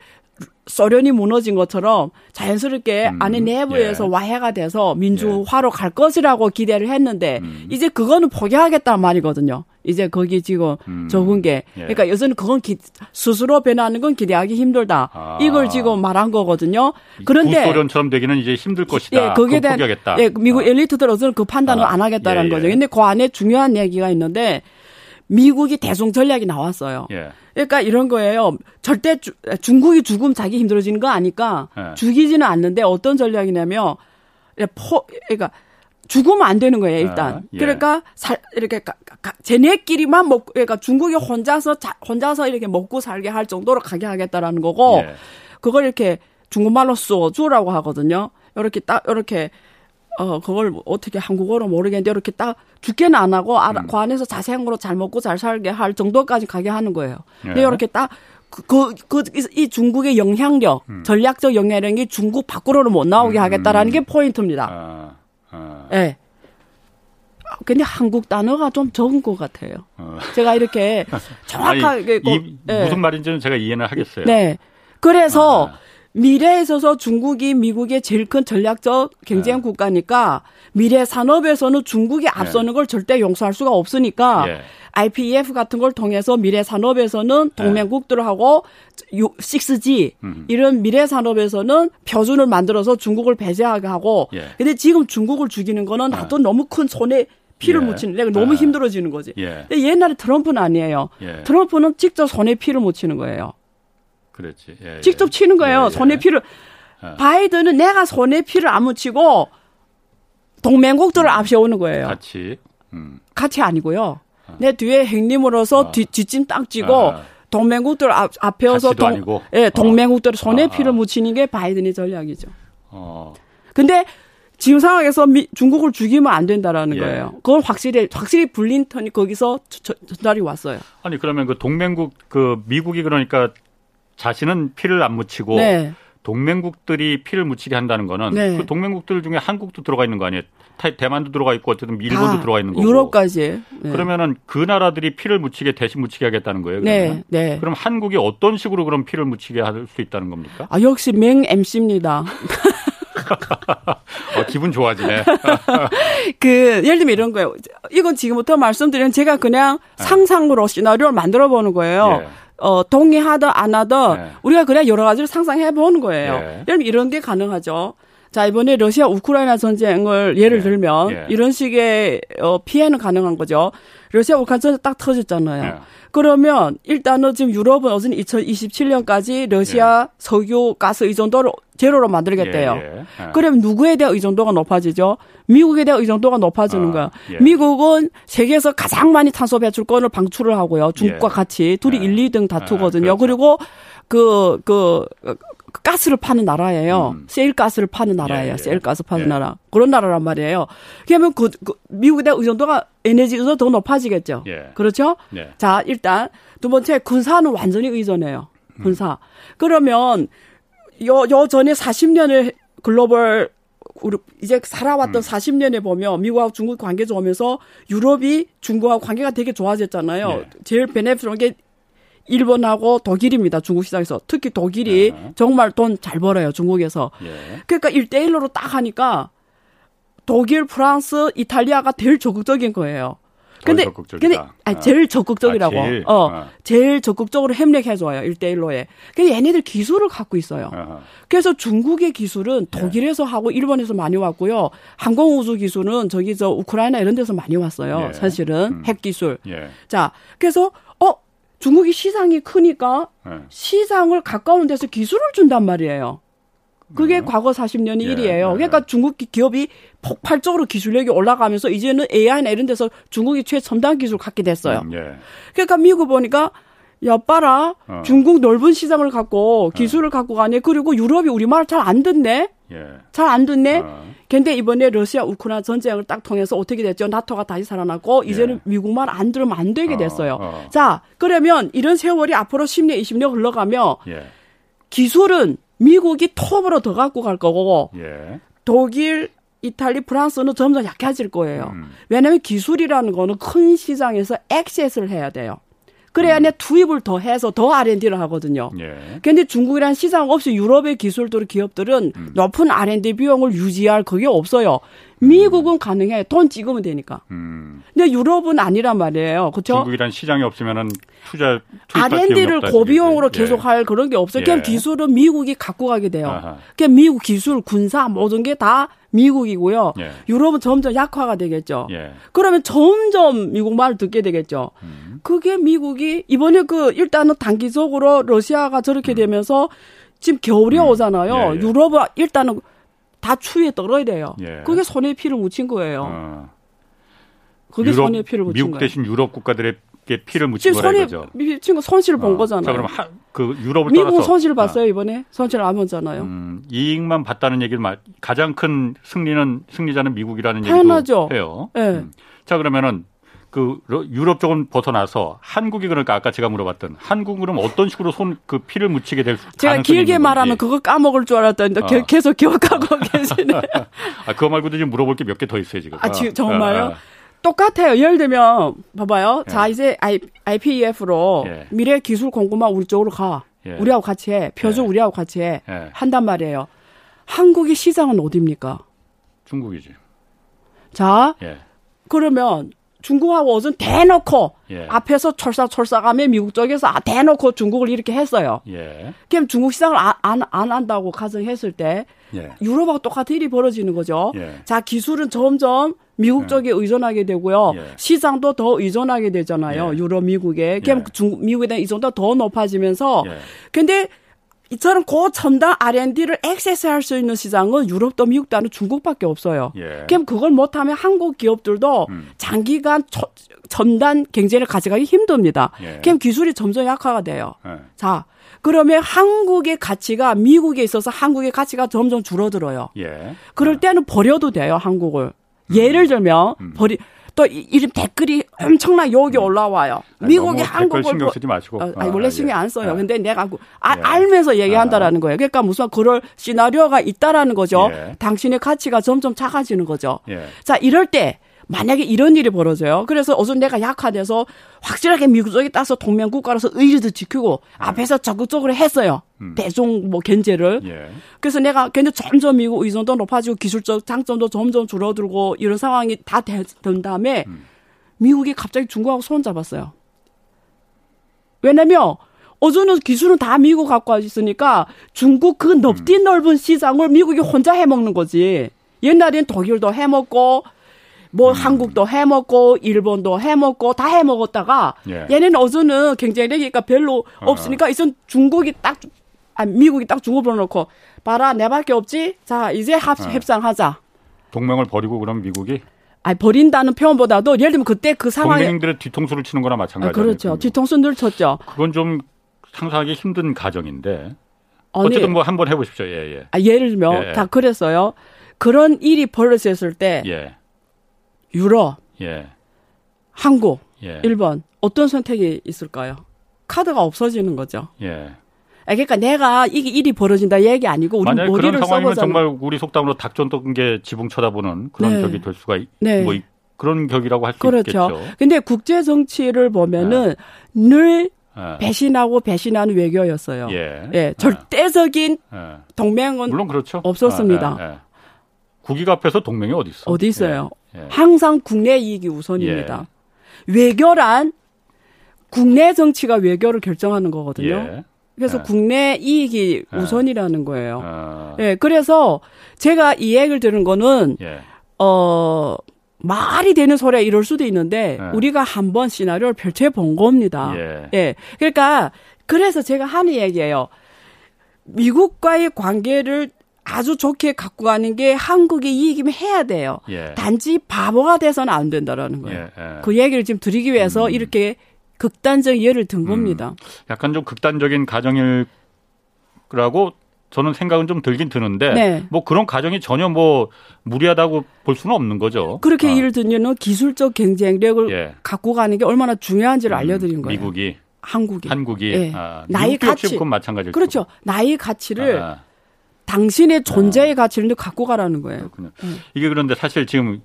소련이 무너진 것처럼 자연스럽게 음, 안에 내부에서 예. 와해가 돼서 민주화로 예. 갈 것이라고 기대를 했는데 음. 이제 그거는 포기하겠단 말이거든요. 이제 거기 지금 음, 적은 게 예. 그러니까 여전히 그건 기, 스스로 변하는 건 기대하기 힘들다. 아. 이걸 지금 말한 거거든요. 그런데 소련처럼 되기는 이제 힘들 것이다. 예, 거기에 대한 포기하겠다. 예, 미국 아. 엘리트들은 그 판단을 아. 안 하겠다라는 예, 예. 거죠. 근데 그 안에 중요한 얘기가 있는데 미국이 대중 전략이 나왔어요. 예. 그러니까 이런 거예요. 절대 주, 중국이 죽으면 자기 힘들어지는 거 아니까 예. 죽이지는 않는데 어떤 전략이냐면 포 그러니까 죽으면 안 되는 거예요, 일단. 아, 예. 그러니까 살 이렇게 가, 가, 쟤네끼리만 먹고 그러니까 중국이 혼자서 자, 혼자서 이렇게 먹고 살게 할 정도로 가게 하겠다라는 거고 예. 그걸 이렇게 중국말로 쏘주라고 하거든요. 이렇게 딱 이렇게 어, 그걸 어떻게 한국어로 모르겠는데 이렇게 딱 죽게는 안 하고 아, 음. 그 안에서 자생으로 잘 먹고 잘 살게 할 정도까지 가게 하는 거예요. 예. 근데 이렇게 딱 그, 그, 그, 이 중국의 영향력, 음. 전략적 영향력이 중국 밖으로는 못 나오게 음. 하겠다라는 게 포인트입니다. 아, 아. 네. 근데 한국 단어가 좀 적은 것 같아요. 어. 제가 이렇게 정확하게. 아니, 이, 네. 무슨 말인지는 제가 이해는 하겠어요. 네. 그래서 아. 미래에 있어서 중국이 미국의 제일 큰 전략적 경쟁 네. 국가니까 미래 산업에서는 중국이 앞서는 네. 걸 절대 용서할 수가 없으니까 예. IPEF 같은 걸 통해서 미래 산업에서는 네. 동맹국들하고 6G 음. 이런 미래 산업에서는 표준을 만들어서 중국을 배제하게 하고 예. 근데 지금 중국을 죽이는 거는 나도 네. 너무 큰 손에 피를 예. 묻히는 내가 너무 아. 힘들어지는 거지. 예. 옛날에 트럼프는 아니에요. 예. 트럼프는 직접 손에 피를 묻히는 거예요. 그렇지. 예, 예. 직접 치는 거예요. 손에 피를. 바이든은 내가 손에 피를 안 묻히고 동맹국들을 음. 앞세우는 거예요. 같이. 음. 같이 아니고요. 내 뒤에 행님으로서 어. 뒤, 뒷짐 딱 쥐고 아. 동맹국들 앞, 앞에서 동, 아니고. 예, 동맹국들 손에 어. 피를 묻히는 게 바이든의 전략이죠. 어. 근데 지금 상황에서 미, 중국을 죽이면 안 된다라는 예. 거예요. 그건 확실히 확실히 블린턴이 거기서 저, 전달이 왔어요. 아니 그러면 그 동맹국 그 미국이 그러니까 자신은 피를 안 묻히고 네. 동맹국들이 피를 묻히게 한다는 거는 네. 그 동맹국들 중에 한국도 들어가 있는 거 아니에요? 대만도 들어가 있고 어쨌든 일본도 들어가 있는 거고. 유럽까지. 네. 그러면은 그 나라들이 피를 묻히게 대신 묻히게 하겠다는 거예요. 그러면? 네, 네. 그럼 한국이 어떤 식으로 그럼 피를 묻히게 할 수 있다는 겁니까? 아 역시 맹 MC입니다. 어, 기분 좋아지네. 그 예를 들면 이런 거예요. 이건 지금부터 말씀드리는 제가 그냥 네. 상상으로 시나리오를 만들어 보는 거예요. 예. 어, 동의하든 안 하든 네. 우리가 그냥 여러 가지를 상상해 보는 거예요. 예. 예를 들면 이런 게 가능하죠. 자, 이번에 러시아 우크라이나 전쟁을 예를 예. 들면 예. 이런 식의 어, 피해는 가능한 거죠. 러시아 우크라이나 전쟁 딱 터졌잖아요. 예. 그러면 일단은 지금 유럽은 어제 2027년까지 러시아 예. 석유 가스 의존도를 제로로 만들겠대요. 예, 예. 그럼 누구에 대한 의존도가 높아지죠? 미국에 대한 의존도가 높아지는 아, 거야. 예. 미국은 세계에서 가장 많이 탄소 배출권을 방출을 하고요. 중국과 예. 같이 둘이 예. 1, 2등 다투거든요. 그렇죠. 그리고 그, 그, 가스를 파는 나라예요. 음. 세일 가스를 파는 나라예요. 예, 예. 세일 가스 파는 예. 나라. 그런 나라란 말이에요. 그러면 그, 그 미국에 대한 의존도가 에너지 의존도 더 높아지겠죠. 예. 그렇죠? 예. 자, 일단 두 번째 군사는 완전히 의존해요. 군사. 음. 그러면 요, 요 전에 40년을 글로벌 우리 이제 살아왔던 음. 40년에 보면 미국하고 중국 관계 좋으면서 유럽이 중국하고 관계가 되게 좋아졌잖아요. 예. 제일 베네핏한 게 일본하고 독일입니다. 중국 시장에서. 특히 독일이 네. 정말 돈 잘 벌어요. 중국에서. 예. 그러니까 1대1로로 딱 하니까 독일, 프랑스, 이탈리아가 제일 적극적인 거예요. 근데 근데 어. 제일 적극적이라고. 아, 제일, 어, 어. 제일 적극적으로 협력해 줘요. 1대1로에. 근데 얘네들 기술을 갖고 있어요. 어 그래서 중국의 기술은 예. 독일에서 하고 일본에서 많이 왔고요. 항공 우주 기술은 저기 저 우크라이나 이런 데서 많이 왔어요. 예. 사실은 음. 핵 기술. 예. 자, 그래서 중국이 시장이 크니까 네. 시장을 가까운 데서 기술을 준단 말이에요. 그게 네. 과거 40년이 예, 일이에요. 네. 그러니까 중국 기업이 폭발적으로 기술력이 올라가면서 이제는 AI나 이런 데서 중국이 최첨단 기술을 갖게 됐어요. 음, 예. 그러니까 미국 보니까 야, 봐라. 어. 중국 넓은 시장을 갖고 기술을 어. 갖고 가네. 그리고 유럽이 우리말 잘안 듣네. 예. 잘안 듣네. 어. 근데 이번에 러시아 우크라이나 전쟁을 딱 통해서 어떻게 됐죠? 나토가 다시 살아났고 예. 이제는 미국말 안 들으면 안 되게 어, 됐어요. 어, 어. 자, 그러면 이런 세월이 앞으로 10년, 20년 흘러가며 예. 기술은 미국이 톱으로 더 갖고 갈 거고 예. 독일, 이탈리, 프랑스는 점점 약해질 거예요. 음. 왜냐하면 기술이라는 거는 큰 시장에서 액세스를 해야 돼요. 그래야 내 투입을 더 해서 더 R&D를 하거든요. 예. 근데 중국이란 시장 없이 유럽의 기술들 기업들은 음. 높은 R&D 비용을 유지할 그게 없어요. 미국은 음. 가능해. 돈 찍으면 되니까. 음. 근데 유럽은 아니란 말이에요. 그렇죠? 중국이란 시장이 없으면은 투자 R&D를 고비용으로 예. 계속 할 그런 게 없어요. 그냥 예. 기술은 미국이 갖고 가게 돼요. 그냥 미국 기술, 군사 모든 게 다 미국이고요. 예. 유럽은 점점 약화가 되겠죠. 예. 그러면 점점 미국 말을 듣게 되겠죠. 음. 그게 미국이 이번에 그 일단은 단기적으로 러시아가 저렇게 음. 되면서 지금 겨울이 음. 오잖아요. 예, 예. 유럽은 일단은 다 추위에 떨어야 돼요. 예. 그게 손에 피를 묻힌 거예요. 어. 그게 유럽, 손에 피를 묻힌 미국 거예요. 대신 유럽 국가들의 피를 묻힌 거라 이거죠. 미친 거 손실을 본 어. 거잖아요. 자, 그럼 하, 그 유럽을 미국은 떠나서 손실을 봤어요 어. 이번에 손실 안 보잖아요. 음, 이익만 봤다는 얘기를 말, 가장 큰 승리는 승리자는 미국이라는 얘기도 해요. 네. 음. 자 그러면은 그 유럽 쪽은 벗어나서 한국이 그러니까 아까 제가 물어봤던 한국은 어떤 식으로 손 그 피를 묻히게 될 제가 길게 말하면 그거 까먹을 줄 알았더니 어. 계속 기억하고 계시네. 아 그거 말고도 지금 물어볼 게 몇 개 더 있어요 지금. 아 지금 정말요? 아, 아. 똑같아요. 예를 들면 봐봐요. 예. 자 이제 I, IPEF로 예. 미래 기술 공급만 우리 쪽으로 가. 예. 우리하고 같이 해. 표준 예. 우리하고 같이 해. 예. 한단 말이에요. 한국의 시장은 어디입니까? 중국이지. 자, 예. 그러면 중국하고 어선 대놓고 예. 앞에서 철사철사하며 미국 쪽에서 아, 대놓고 중국을 이렇게 했어요. 예. 그럼 중국 시장을 안, 안, 안 한다고 가정했을 때 예. 유럽하고 똑같은 일이 벌어지는 거죠. 예. 자 기술은 점점 미국 예. 쪽에 의존하게 되고요. 예. 시장도 더 의존하게 되잖아요. 유럽, 미국에. 그럼 중국, 미국에 대한 의존도 더 높아지면서 근데 이처럼 고 첨단 R&D를 액세스할 수 있는 시장은 유럽도 미국도 아니고 중국밖에 없어요. 예. 그럼 그걸 못하면 한국 기업들도 음. 장기간 초, 첨단 경쟁을 가져가기 힘듭니다. 예. 그럼 기술이 점점 약화가 돼요. 예. 자, 그러면 한국의 가치가 미국에 있어서 한국의 가치가 점점 줄어들어요. 예. 그럴 때는 버려도 돼요, 한국을. 음. 예를 들면 음. 버리 또 이름 댓글이 엄청나 여기 음. 올라와요. 아니, 미국이 한국을 신경 쓰지 마시고. 어, 아니, 원래 아, 신경 안 써요. 예. 근데 내가 아, 예. 알면서 얘기한다라는 거예요. 그러니까 무슨 그럴 시나리오가 있다라는 거죠. 예. 당신의 가치가 점점 작아지는 거죠. 예. 자, 이럴 때 만약에 이런 일이 벌어져요. 그래서 어서 내가 약화돼서 확실하게 미국 쪽에 따서 동맹국가로서 의리도 지키고 네. 앞에서 적극적으로 했어요. 음. 대중 뭐 견제를. 예. 그래서 내가 근데 점점 미국 의존도 높아지고 기술적 장점도 점점 줄어들고 이런 상황이 다 된 다음에 음. 미국이 갑자기 중국하고 손 잡았어요. 왜냐면 어제는 기술은 다 미국 갖고 있으니까 중국 그 넓디 음. 넓은 시장을 미국이 혼자 해먹는 거지. 옛날엔 독일도 해먹고 뭐 음. 한국도 해먹고 일본도 해먹고 다 해먹었다가 예. 얘네는 어제는 경쟁력이니까 별로 어. 없으니까 이젠 중국이 딱 아, 미국이 딱 중국으로 놓고 봐라 내밖에 없지 자 이제 합, 어. 협상하자 동맹을 버리고 그럼 미국이 아 버린다는 표현보다도 예를 들면 그때 그 상황에 동맹들의 뒤통수를 치는 거나 마찬가지죠. 아, 그렇죠. 뒤통수 늘 쳤죠. 그건 좀 상상하기 힘든 가정인데 아니, 어쨌든 뭐 한번 해보십시오. 예, 예. 아, 예를 들면 예. 다 그랬어요. 그런 일이 벌어졌을 때 예. 유럽, 예. 한국, 예. 일본 어떤 선택이 있을까요? 카드가 없어지는 거죠. 예. 아, 그러니까 내가 이게 일이 벌어진다 얘기 아니고 우리 만약 머리를 그런 상황이면 정말 우리 속담으로 닭전 떤게 지붕 쳐다보는 그런 네. 격이 될 수가 네. 뭐 그런 격이라고 할수 그렇죠. 있겠죠. 근데 국제 정치를 보면은 네. 늘 네. 배신하고 배신하는 외교였어요. 예. 예. 절대적인 예. 동맹은 물론 그렇죠. 없었습니다. 아, 예. 국익 앞에서 동맹이 어디 있어? 어디 있어요? 예. 항상 국내 이익이 우선입니다. 예. 외교란 국내 정치가 외교를 결정하는 거거든요. 예. 그래서 예. 국내 이익이 예. 우선이라는 거예요. 어. 예, 그래서 제가 이 얘기를 들은 거는 예. 어 말이 되는 소리가 이럴 수도 있는데 우리가 한번 시나리오를 펼쳐 본 겁니다. 예. 그러니까 그래서 제가 하는 얘기예요. 미국과의 관계를 아주 좋게 갖고 가는 게 한국의 이익이면 해야 돼요. 예. 단지 바보가 돼서는 안 된다라는 거예요. 예, 예. 그 얘기를 지금 드리기 위해서 음. 이렇게 극단적 예를 든 음. 겁니다. 약간 좀 극단적인 가정일 거라고 저는 생각은 좀 들긴 드는데 네. 뭐 그런 가정이 전혀 뭐 무리하다고 볼 수는 없는 거죠. 그렇게 어. 예를 들면 기술적 경쟁력을 예. 갖고 가는 게 얼마나 중요한지를 음, 알려드린 거예요. 미국이 한국이 한국이 예. 아, 나의 가치 그건 마찬가지죠. 그렇죠. 나의 가치를 아. 당신의 존재의 아. 가치를 갖고 가라는 거예요. 음. 이게 그런데 사실 지금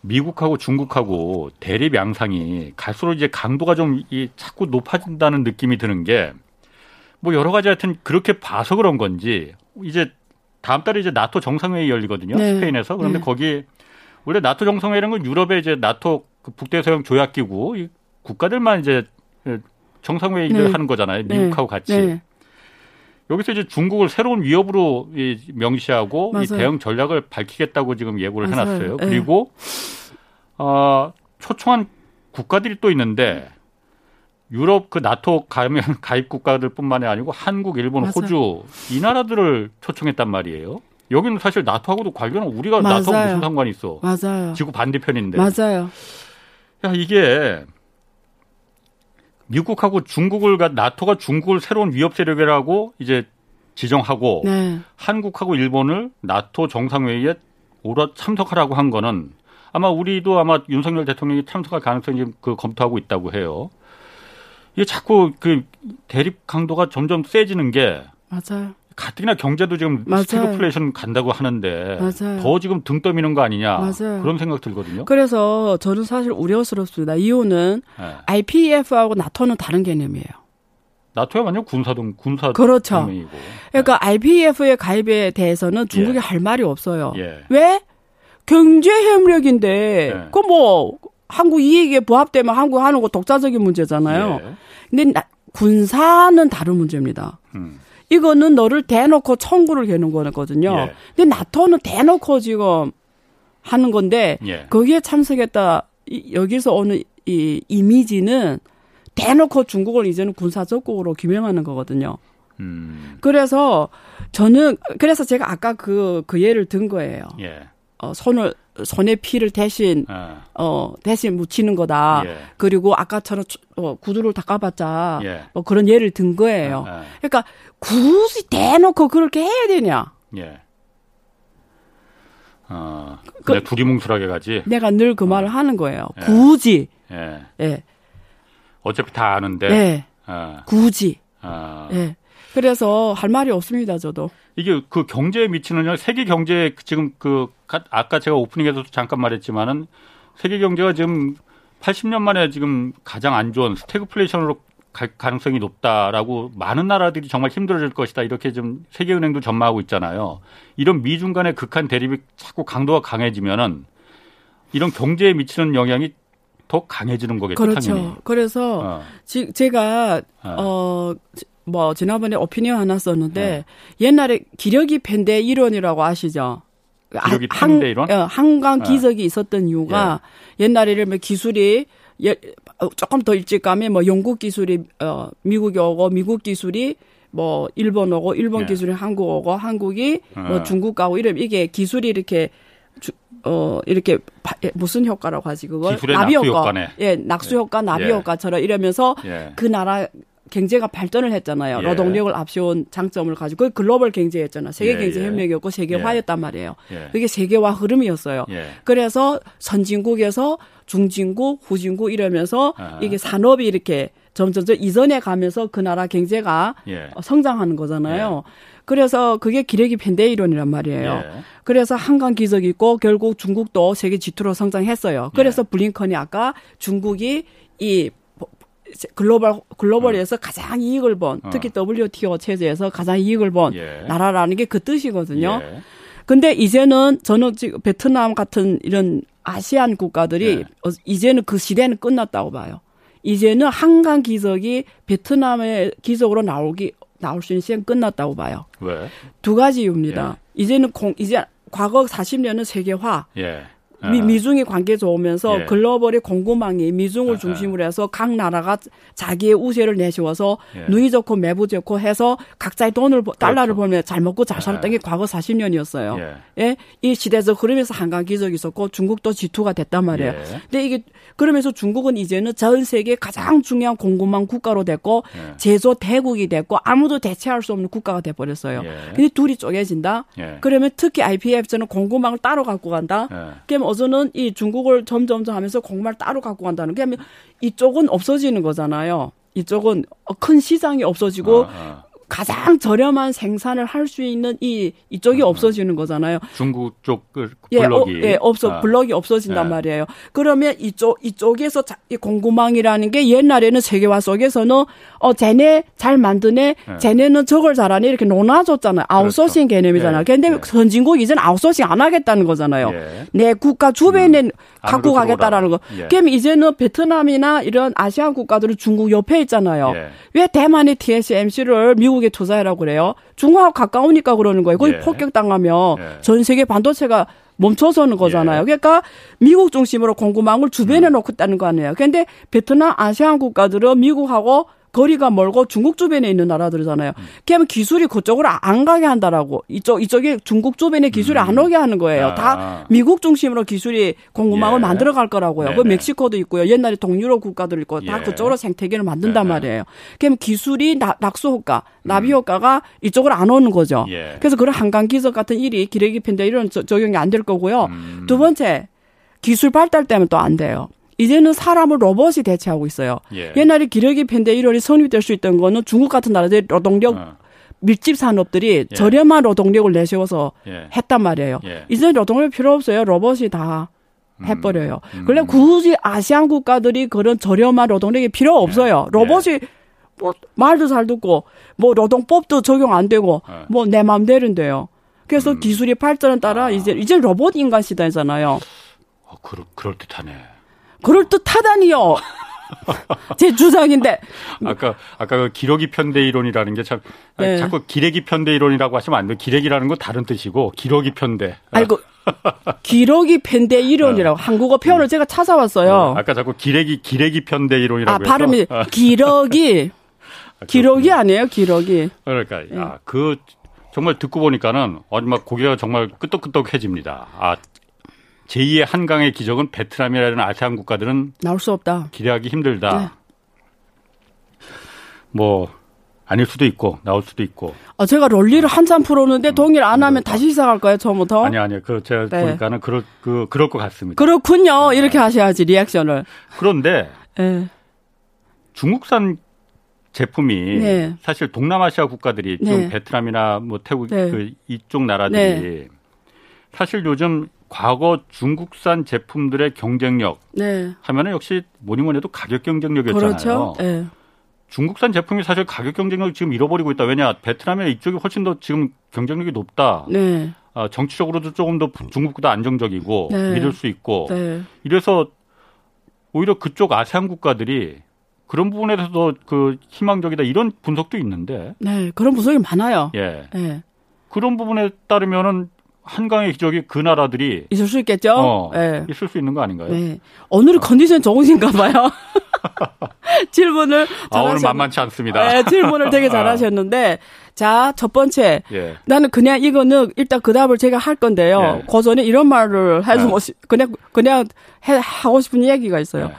미국하고 중국하고 대립 양상이 갈수록 이제 강도가 좀 이 자꾸 높아진다는 느낌이 드는 게 뭐 여러 가지 하여튼 그렇게 봐서 그런 건지 이제 다음 달에 이제 나토 정상회의 열리거든요. 네. 스페인에서. 그런데 네. 거기 원래 나토 정상회의라는 건 유럽의 이제 나토 그 북대서양 조약기구 국가들만 이제 정상회의를 네. 하는 거잖아요. 네. 미국하고 같이. 네. 여기서 이제 중국을 새로운 위협으로 명시하고 맞아요. 이 대응 전략을 밝히겠다고 지금 예고를 맞아요. 해놨어요. 네. 그리고 어, 초청한 국가들이 또 있는데 유럽 그 나토 가면 가입 국가들뿐만이 아니고 한국, 일본, 맞아요. 호주 이 나라들을 초청했단 말이에요. 여기는 사실 나토하고도 관련은 우리가 나토 무슨 상관이 있어? 맞아요. 지구 반대편인데. 맞아요. 야 이게 미국하고 중국을 나토가 중국을 새로운 위협 세력이라고 이제 지정하고 네. 한국하고 일본을 나토 정상회의에 오라 참석하라고 한 거는 아마 우리도 아마 윤석열 대통령이 참석할 가능성이 그 검토하고 있다고 해요. 이게 자꾸 그 대립 강도가 점점 세지는 게 맞아요. 가뜩이나 경제도 지금 스태그플레이션 간다고 하는데 맞아요. 더 지금 등 떠미는 거 아니냐 맞아요. 그런 생각 들거든요. 그래서 저는 사실 우려스럽습니다. 이유는 네. IPEF하고 나토는 다른 개념이에요. 나토야 완전 군사동 군사 그렇죠. 동맹이고. 그러니까 네. IPF에 가입에 대해서는 중국이 예. 할 말이 없어요. 예. 왜? 경제 협력인데 예. 그뭐 한국 이익에 부합되면 한국 하는 거 독자적인 문제잖아요. 예. 근데 나, 군사는 다른 문제입니다. 음. 이거는 너를 대놓고 청구를 개는 거거든요. 예. 근데 나토는 대놓고 지금 하는 건데 예. 거기에 참석했다 이, 여기서 오는 이 이미지는 대놓고 중국을 이제는 군사적국으로 규명하는 거거든요. 음. 그래서 저는 그래서 제가 아까 그그 그 예를 든 거예요. 예. 어, 손을 손에 피를 대신 아. 어 대신 묻히는 거다. 예. 그리고 아까처럼 어, 구두를 닦아봤자 예. 뭐 그런 예를 든 거예요. 아, 아. 그러니까 굳이 대놓고 그렇게 해야 되냐? 예. 어, 그, 두리뭉술하게 가지. 내가 늘 그 말을 어. 하는 거예요. 예. 굳이. 예. 예. 어차피 다 아는데. 예. 어. 굳이. 어. 예. 그래서 할 말이 없습니다, 저도. 이게 그 경제에 미치는 세계 경제 지금 그 아까 제가 오프닝에서도 잠깐 말했지만은 세계 경제가 지금 80년 만에 지금 가장 안 좋은 스태그플레이션으로 갈 가능성이 높다라고 많은 나라들이 정말 힘들어질 것이다 이렇게 좀 세계은행도 전망하고 있잖아요. 이런 미중 간의 극한 대립이 자꾸 강도가 강해지면은 이런 경제에 미치는 영향이 더 강해지는 거겠죠. 그렇죠. 당연히. 그래서 어. 지, 제가 어. 어. 뭐 지난번에 오피니언 하나 썼는데 네. 옛날에 기력이 팬데 이론이라고 아시죠? 기력이 팬데 이론? 어, 한강 기적이 네. 있었던 이유가 예. 옛날에 이러면 기술이 예, 조금 더 일찍 가면 뭐 영국 기술이 어 미국이 오고 미국 기술이 뭐 일본 오고 일본 예. 기술이 한국 오고 한국이 뭐 어. 중국 가고 이러면 이게 기술이 이렇게 주, 어 이렇게 바, 예, 무슨 효과라고 하지 그걸 나비 효과. 효과네. 예 낙수 효과 나비 예. 효과처럼 이러면서 예. 그 나라 경제가 발전을 했잖아요. 예. 노동력을 앞세운 장점을 가지고 그 글로벌 경제였잖아요. 세계 예, 경제 예. 협력이었고 세계화였단 말이에요. 예. 그게 세계화 흐름이었어요. 예. 그래서 선진국에서 중진국, 후진국 이러면서 아하. 이게 산업이 이렇게 점점점 이전에 가면서 그 나라 경제가 예. 성장하는 거잖아요. 그래서 그게 기레기 팬데 이론이란 말이에요. 예. 그래서 한강 기적이 있고 결국 중국도 세계 지투로 성장했어요. 그래서 블링컨이 아까 중국이 이 글로벌 글로벌에서 어. 가장 이익을 본 어. 특히 WTO 체제에서 가장 이익을 본 예. 나라라는 게 그 뜻이거든요. 예. 근데 이제는 저는 지금 베트남 같은 이런 아시안 국가들이 예. 어, 이제는 그 시대는 끝났다고 봐요. 이제는 한강 기적이 베트남의 기적으로 나오기 나올 수 있는 시간 끝났다고 봐요. 왜? 두 가지 이유입니다. 이제는 공, 이제 과거 40년은 세계화, 예. 미, 미중이 관계 좋으면서 예. 글로벌의 공급망이 미중을 아, 중심으로 해서 각 나라가 자기의 우세를 내세워서 예. 누이 좋고 매부 좋고 해서 각자의 돈을 달러를 그렇죠. 벌면 잘 먹고 잘 예. 살았던 게 과거 40년이었어요. 예. 예, 이 시대에서 흐르면서 한강 기적이 있었고 중국도 G2가 됐단 말이에요. 예. 근데 이게 그러면서 중국은 이제는 전 세계 가장 중요한 공급망 국가로 됐고 예. 제조 대국이 됐고 아무도 대체할 수 없는 국가가 돼 버렸어요. 예. 근데 둘이 쪼개진다. 예. 그러면 특히 IPF에서는 공급망을 따로 갖고 간다. 예. 그럼 어제는 이 중국을 점점점 하면서 공말 따로 갖고 간다는 게 이쪽은 없어지는 거잖아요. 이쪽은 큰 시장이 없어지고 어, 어. 가장 저렴한 생산을 할 수 있는 이 이쪽이 어, 어. 없어지는 거잖아요. 중국 쪽그 예, 블럭이 어, 예, 없어 아. 블럭이 없어진단 예. 말이에요. 그러면 이쪽 이쪽에서 자, 이 공급망이라는 게 옛날에는 세계화 속에서는 어 쟤네 잘 만드네, 예. 쟤네는 저걸 잘하네 이렇게 논아줬잖아요. 아웃소싱 개념이잖아요. 예, 근데 예. 선진국 이제는 아웃소싱 안 하겠다는 거잖아요. 예. 내 국가 주변에 음. 갖고 가겠다라는 거. 예. 그럼 이제는 베트남이나 이런 아시안 국가들은 중국 옆에 있잖아요. 예. 왜 대만의 TSMC를 미국에 투자해라고 그래요? 중국하고 가까우니까 그러는 거예요. 거기 예. 폭격당하면 예. 전 세계 반도체가 멈춰서는 거잖아요. 예. 그러니까 미국 중심으로 공급망을 주변에 놓고 있다는 거 아니에요. 그런데 베트남, 아시안 국가들은 미국하고 거리가 멀고 중국 주변에 있는 나라들이잖아요. 그러면 기술이 그쪽으로 안 가게 한다라고. 이쪽 이쪽에 중국 주변에 기술이 안 오게 하는 거예요. 아. 다 미국 중심으로 기술이 공급망을 예. 만들어 갈 거라고요. 그 네네. 멕시코도 있고요. 옛날에 동유럽 국가들 있고 다 예. 그쪽으로 생태계를 만든단 네네. 말이에요. 그럼 기술이 나, 낙수 효과, 나비 효과가 이쪽으로 안 오는 거죠. 음. 예. 그래서 그런 한강 기적 같은 일이 기레기 팬데 이런 저- 적용이 안 될 거고요. 음. 두 번째 기술 발달 때문에 또 안 돼요. 이제는 사람을 로봇이 대체하고 있어요. 예. 옛날에 기러기 팬데 1월이 성립될 수 있던 거는 중국 같은 나라들이 노동력 어. 밀집 산업들이 예. 저렴한 노동력을 내세워서 예. 했단 말이에요. 예. 이제 노동력 필요 없어요. 로봇이 다 해버려요. 음. 그래 굳이 아시안 국가들이 그런 저렴한 노동력이 필요 없어요. 예. 로봇이 뭐 말도 잘 듣고 뭐 노동법도 적용 안 되고 네. 뭐내 맘대로인데요. 그래서 음. 기술이 발전에 따라 아. 이제 이제 로봇 인간 시대잖아요. 어, 그럴 그럴 듯하네. 그럴 듯하다니요. 제 주장인데. 아까 아까 그 기러기 편대 이론이라는 게참 네. 자꾸 기레기 편대 이론이라고 하시면 안 돼요. 기레기라는 건 다른 뜻이고 기러기 편대. 아이고 기러기 편대 이론이라고 어. 한국어 표현을 음. 제가 찾아왔어요. 어, 아까 자꾸 기레기 기레기 편대 이론이라고 아, 해서. 발음이 어. 기러기 아, 기러기 아니에요, 기러기. 그러니까 네. 아, 그 정말 듣고 보니까는 막 고개가 정말 끄덕끄덕해집니다. 아 제2의 한강의 기적은 베트남이라는 아세안 국가들은 나올 수 없다. 기대하기 힘들다. 네. 뭐 아닐 수도 있고 나올 수도 있고. 아 제가 롤리를 한참 풀었는데 음, 동일 안 하면 다시 시작할까요 처음부터? 아니 아니 그 제가 네. 보니까는 그럴 그 그럴 것 같습니다. 그렇군요. 네. 이렇게 하셔야지 리액션을. 그런데 네. 중국산 제품이 네. 사실 동남아시아 국가들이 좀 네. 베트남이나 뭐 태국 네. 그 이쪽 나라들이 사실 요즘 과거 중국산 제품들의 경쟁력 네. 하면은 역시 뭐니 뭐니 해도 가격 경쟁력이었잖아요. 그렇죠. 네. 중국산 제품이 사실 가격 경쟁력을 지금 잃어버리고 있다. 왜냐 베트남의 이쪽이 훨씬 더 지금 경쟁력이 높다. 네. 아, 정치적으로도 조금 더 중국보다 안정적이고 네. 믿을 수 있고 네. 이래서 오히려 그쪽 아세안 국가들이 그런 부분에 대해서 그 희망적이다 이런 분석도 있는데. 네, 그런 분석이 많아요. 예. 네. 그런 부분에 따르면은 한강의 기적이 그 나라들이 있을 수 있겠죠. 어, 네. 있을 수 있는 거 아닌가요? 네. 오늘 어. 컨디션 좋으신가 봐요. 질문을 아, 오늘 만만치 않습니다. 네, 질문을 되게 아. 잘하셨는데 자, 첫 번째. 예. 나는 그냥 이거는 일단 그 답을 제가 할 건데요. 예. 그 전에 이런 말을 해주고 예. 그냥 그냥 해, 하고 싶은 얘기가 있어요. 예.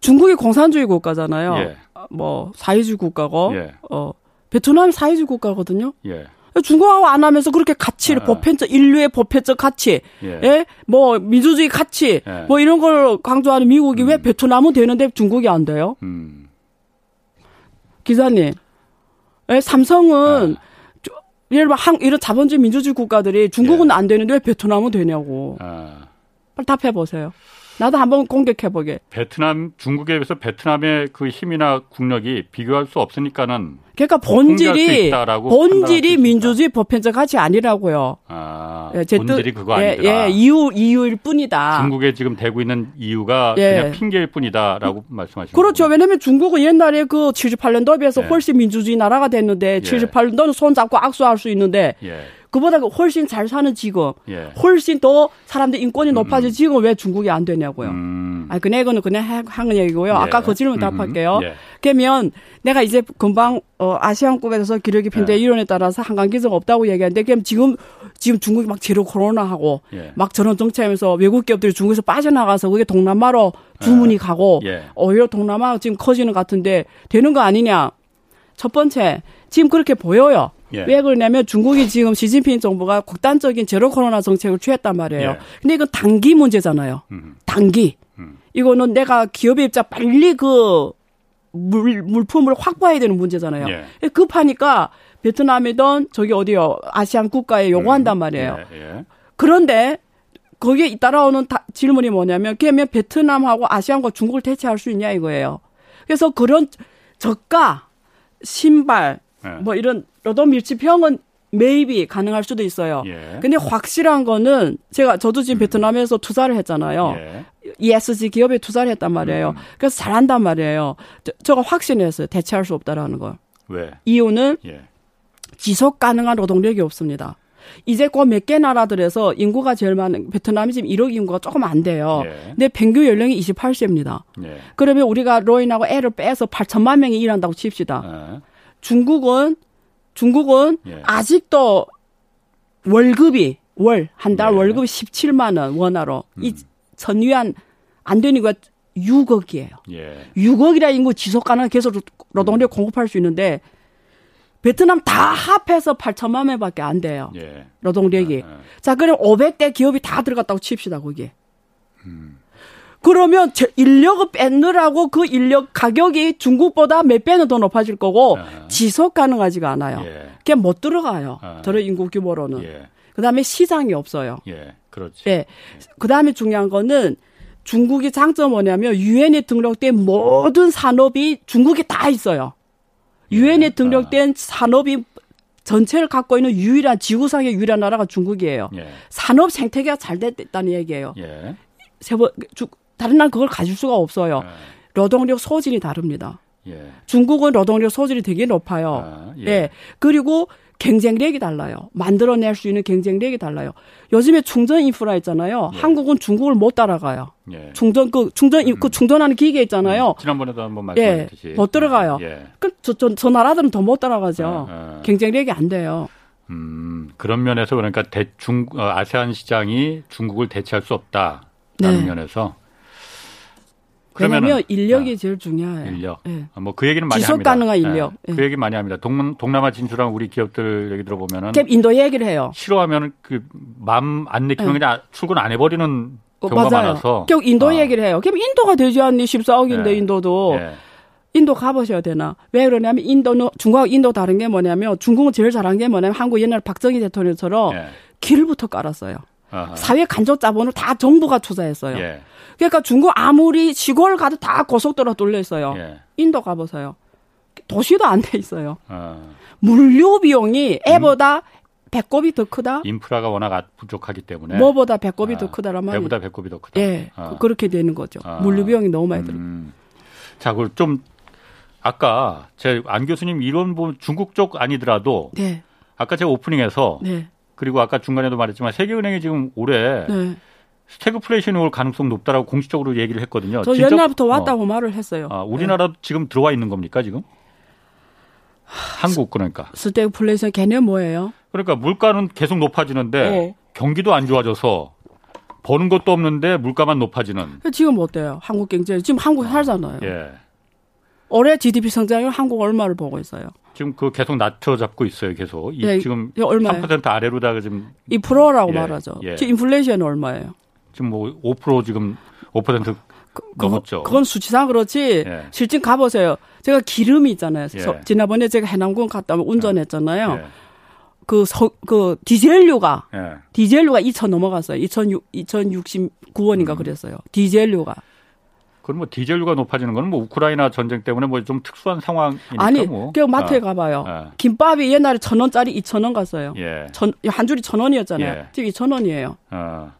중국이 공산주의 국가잖아요. 예. 뭐 사회주의 국가고 예. 어 베트남이 사회주의 국가거든요. 예. 중국하고 안 하면서 그렇게 가치를 아. 보편적 인류의 보편적 가치, 예. 예? 뭐 민주주의 가치, 예. 뭐 이런 걸 강조하는 미국이 음. 왜 베트남은 되는데 중국이 안 돼요? 음. 기자님, 예? 삼성은 아. 예를 들어 한 이런 자본주의 민주주의 국가들이 중국은 예. 안 되는데 왜 베트남은 되냐고. 아. 빨리 답해 보세요. 나도 한번 공격해 보게. 베트남, 중국에 비해서 베트남의 그 힘이나 국력이 비교할 수 없으니까는. 그러니까 본질이, 본질이 민주주의 보편적 가치 아니라고요. 아, 예, 본질이 그거 예, 아니라. 예, 이유, 이유일 뿐이다. 중국에 지금 되고 있는 이유가 예. 그냥 핑계일 뿐이다라고 말씀하시는 그렇죠. 거군요. 왜냐면 중국은 옛날에 그 78년도에 비해서 예. 훨씬 민주주의 나라가 됐는데 78년도는 예. 손 잡고 악수할 수 있는데 예. 그보다 훨씬 잘 사는 지금, 예. 훨씬 더 사람들 인권이 음, 높아진 음. 지금 왜 중국이 안 되냐고요. 음. 아, 그 내거는 그냥 하는 얘기고요. 예. 아까 그 질문 음. 답할게요. 예. 그러면 내가 이제 금방 어, 아시안급에서 기력이 편대 예. 이론에 따라서 한강 기적 없다고 얘기하는데 그럼 지금 지금 중국이 막 제로 코로나 하고 예. 막 저런 정치하면서 외국 기업들이 중국에서 빠져나가서 그게 동남아로 주문이 예. 가고 오히려 동남아 지금 커지는 것 같은데 되는 거 아니냐? 첫 번째 지금 그렇게 보여요. 예. 왜 그러냐면 중국이 지금 시진핑 정부가 극단적인 제로 코로나 정책을 취했단 말이에요. 예. 근데 이건 단기 문제잖아요. 음. 단기. 음. 이거는 내가 기업의 입장 빨리 그 물, 물품을 확보해야 되는 문제잖아요. 예. 급하니까 베트남이든 저기 어디요 아시안 국가에 요구한단 음. 말이에요. 예, 예. 그런데 거기에 따라오는 다, 질문이 뭐냐면 그러면 베트남하고 아시안과 중국을 대체할 수 있냐 이거예요. 그래서 그런 저가 신발 네. 뭐 이런 노동 밀집형은 매입이 가능할 수도 있어요. 예. 근데 확실한 거는 제가 저도 지금 음. 베트남에서 투자를 했잖아요. 예. ESG 기업에 투자를 했단 말이에요. 음. 그래서 잘한단 말이에요. 저, 가 확신했어요. 대체할 수 없다라는 걸. 왜? 이유는 예. 지속 가능한 노동력이 없습니다. 이제 그몇개 나라들에서 인구가 제일 많은 베트남이 지금 1억 인구가 조금 안 돼요. 예. 근데 평균 연령이 28세입니다. 예. 그러면 우리가 로인하고 애를 빼서 8천만 명이 일한다고 칩시다. 예. 중국은 중국은 예. 아직도 월급이 월 한달 예. 월급이 17만 원 원화로 음. 이 전위안 안 되니까 6억이에요. 예. 6억이라 인구 지속 가능 계속 노동력 공급할 수 있는데 베트남 다 합해서 8천만 명밖에 안 돼요. 예. 노동력이. 아, 아. 자, 그럼 500대 기업이 다 들어갔다고 칩시다, 거기에. 음. 그러면 인력을 뺏느라고 그 인력 가격이 중국보다 몇 배는 더 높아질 거고 아. 지속 가능하지가 않아요. 예. 그게 못 들어가요. 아. 저런 인구 규모로는. 예. 그다음에 시장이 없어요. 예. 그렇지. 예. 그다음에 중요한 거는 중국이 장점 뭐냐면 유엔에 등록된 모든 산업이 중국에 다 있어요. 유엔에 예. 등록된 아. 산업이 전체를 갖고 있는 유일한 지구상의 유일한 나라가 중국이에요. 예. 산업 생태계가 잘 됐다는 얘기예요. 예. 세번 다른 나라 그걸 가질 수가 없어요. 예. 노동력 소질이 다릅니다. 예. 중국은 노동력 소질이 되게 높아요. 아, 예. 예. 그리고 경쟁력이 달라요. 만들어낼 수 있는 경쟁력이 달라요. 요즘에 충전 인프라 있잖아요. 예. 한국은 중국을 못 따라가요. 예. 충전 그 충전 음. 그 충전하는 기계 있잖아요. 음. 지난번에도 한번 예. 못 들어가요. 예. 그저 저, 저 나라들은 더 못 따라가죠. 아, 아. 경쟁력이 안 돼요. 음, 그런 면에서 그러니까 대중 어, 아세안 시장이 중국을 대체할 수 없다라는 네. 면에서 그러면 인력이 아, 제일 중요해요. 인력. 네. 뭐그 얘기는 많이 지속 합니다. 가능한 인력. 네. 그 얘기 많이 합니다. 동, 동남아 진출한 우리 기업들 얘기 들어보면은 인도 얘기를 해요. 싫어하면 그맘 안 내키면 네. 그냥 출근 안 해버리는 어, 경우가 맞아요. 많아서. 결국 인도 어. 얘기를 해요. 그럼 인도가 되지 않니? 14억인데 인도도. 인도 가보셔야 되나? 왜 그러냐면 인도는 중국하고 인도 다른 게 뭐냐면 중국은 제일 잘한 게 뭐냐면 한국 옛날 박정희 대통령처럼 길부터 깔았어요. 아하. 사회 간접 자본을 다 정부가 투자했어요. 예. 그러니까 중국 아무리 시골 가도 다 고속도로 뚫려 있어요. 예. 인도 가보세요. 도시도 안 돼 있어요. 아. 물류 비용이 애보다 음. 배꼽이 더 크다. 인프라가 워낙 부족하기 때문에. 뭐보다 배꼽이 아. 더 크다란 말이에요. 배보다 배꼽이 더 크다. 예, 아. 그 렇게 되는 거죠. 아. 물류 비용이 너무 많이 들어. 음. 자, 그럼 좀 아까 제 안 교수님 이론 보면 중국 쪽 아니더라도 네. 아까 제가 오프닝에서 네. 그리고 아까 중간에도 말했지만 세계은행이 지금 올해 네. 스태그플레이션이 올 가능성 높다라고 공식적으로 얘기를 했거든요. 저 진짜, 옛날부터 왔다고 어. 말을 했어요. 아, 우리나라도 네. 지금 들어와 있는 겁니까 지금? 한국 그러니까. 스태그플레이션 개념 뭐예요? 그러니까 물가는 계속 높아지는데 네. 경기도 안 좋아져서 버는 것도 없는데 물가만 높아지는. 지금 어때요? 한국 경제 지금 한국 살잖아요. 예. 올해 GDP 성장률 한국 얼마를 보고 있어요? 지금 그 계속 낮춰 잡고 있어요, 계속. 이 네, 지금 얼마예요? 3% 아래로다가 지금 2%라고 예, 말하죠. 예. 지금 인플레이션은 얼마예요? 지금 뭐 5% 지금 5% 그, 넘었죠. 그건 수치상 그렇지. 예. 실제 가보세요. 제가 기름이 있잖아요. 예. 지난번에 제가 해남군 갔다 오면 운전했잖아요. 예. 그, 서, 그, 디젤료가, 예. 디젤료가 2천 넘어갔어요. 2,006, 2,069원인가 음. 그랬어요. 디젤료가. 그럼 뭐 디젤료가 높아지는 거는 뭐 우크라이나 전쟁 때문에 뭐 좀 특수한 상황이니까 아니, 뭐. 그 마트에 아. 가봐요. 아. 김밥이 옛날에 천 원짜리 이천 원 갔어요. 예. 천, 한 줄이 천 원이었잖아요. 예. 지금 이천 원이에요. 아.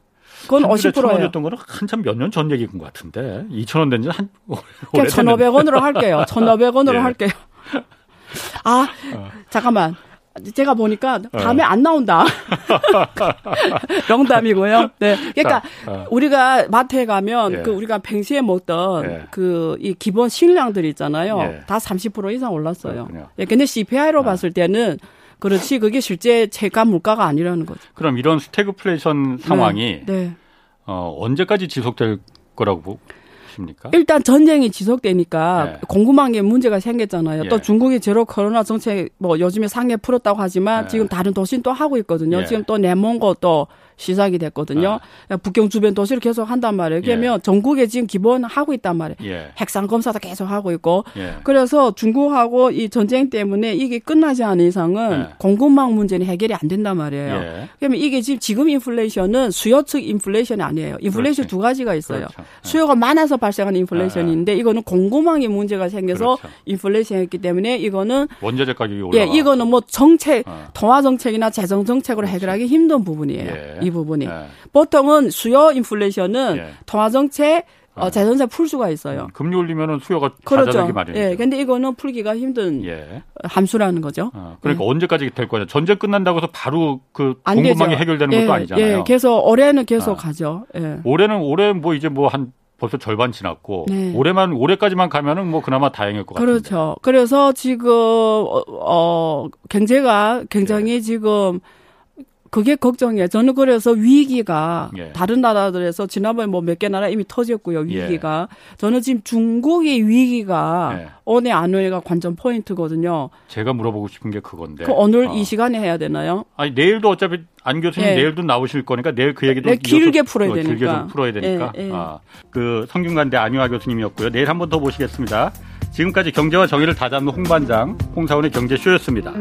그건 50%예요. 원이었던 거는 한참 몇 년 전 얘기인 것 같은데 2천 원 된지한 오래 1,500원으로 할게요. 1,500원으로 예. 할게요. 아, 어. 잠깐만. 제가 보니까 다음에 어. 안 나온다. 농담이고요. 네. 그러니까 자, 어. 우리가 마트에 가면 예. 그 우리가 평시에 먹던 예. 그이 기본 식량들 있잖아요. 예. 다30% 이상 올랐어요. 예. 근데 CPI로 아. 봤을 때는 그렇지 그게 실제 체감 물가가 아니라는 거죠. 그럼 이런 스태그플레이션 상황이 네. 네. 어, 언제까지 지속될 거라고 보십니까? 일단 전쟁이 지속되니까 네. 공급망에 문제가 생겼잖아요. 예. 또 중국이 제로 코로나 정책 뭐 요즘에 상해 풀었다고 하지만 네. 지금 다른 도시는 또 하고 있거든요. 예. 지금 또 내몽고 또 시작이 됐거든요. 아. 북경 주변 도시를 계속 한단 말이에요. 그러면 예. 전국에 지금 기본 하고 있단 말이에요. 예. 핵상 검사도 계속 하고 있고. 예. 그래서 중국하고 이 전쟁 때문에 이게 끝나지 않은 이상은 예. 공급망 문제는 해결이 안 된단 말이에요. 예. 그러면 이게 지금 지금 인플레이션은 수요 측 인플레이션이 아니에요. 인플레이션 그렇지. 두 가지가 있어요. 그렇죠. 예. 수요가 많아서 발 생하는 인플레이션인데 이거는 공급망에 문제가 생겨서 그렇죠. 인플레이션이었기 때문에 이거는 원자재 가격이 올라. 예, 이거는 뭐 정책, 어. 통화 정책이나 재정 정책으로 그렇죠. 해결하기 힘든 부분이에요. 이 부분이. 네. 보통은 수요 인플레이션은 예. 통화 정책 어, 아. 재정세 풀 수가 있어요. 음, 금리 올리면은 수요가 그렇죠. 마련이죠. 예. 근데 이거는 풀기가 힘든 예. 함수라는 거죠. 어, 그러니까 예. 언제까지 될 거냐? 전쟁 끝난다고 해서 바로 그 공급망이. 해결되는 예. 것도 아니잖아요. 예. 계속 올해는 계속 아. 가죠. 예. 올해는 올해 뭐 이제 뭐 한 벌써 절반 지났고 네. 올해만 올해까지만 가면은 뭐 그나마 다행일 것 같아요. 그렇죠. 그래서 지금 어, 어 경제가 굉장히 예. 지금 그게 걱정이에요. 저는 그래서 위기가 예. 다른 나라들에서 지난번에 뭐 몇 개 나라 이미 터졌고요. 위기가 예. 저는 지금 중국의 위기가 예. 오늘 안 올가 관전 포인트거든요. 제가 물어보고 싶은 게 그건데. 그 오늘 어. 이 시간에 해야 되나요? 아니 내일도 어차피 안 교수님 예. 내일도 나오실 거니까 내일 그 얘기도 네, 길게 풀어야 되니까. 길게 좀 풀어야 되니까. 예, 예. 아, 그 성균관대 안유아 교수님이었고요. 내일 한 번더 모시겠습니다. 지금까지 경제와 정의를 다잡는 홍반장 홍사원의 경제쇼였습니다.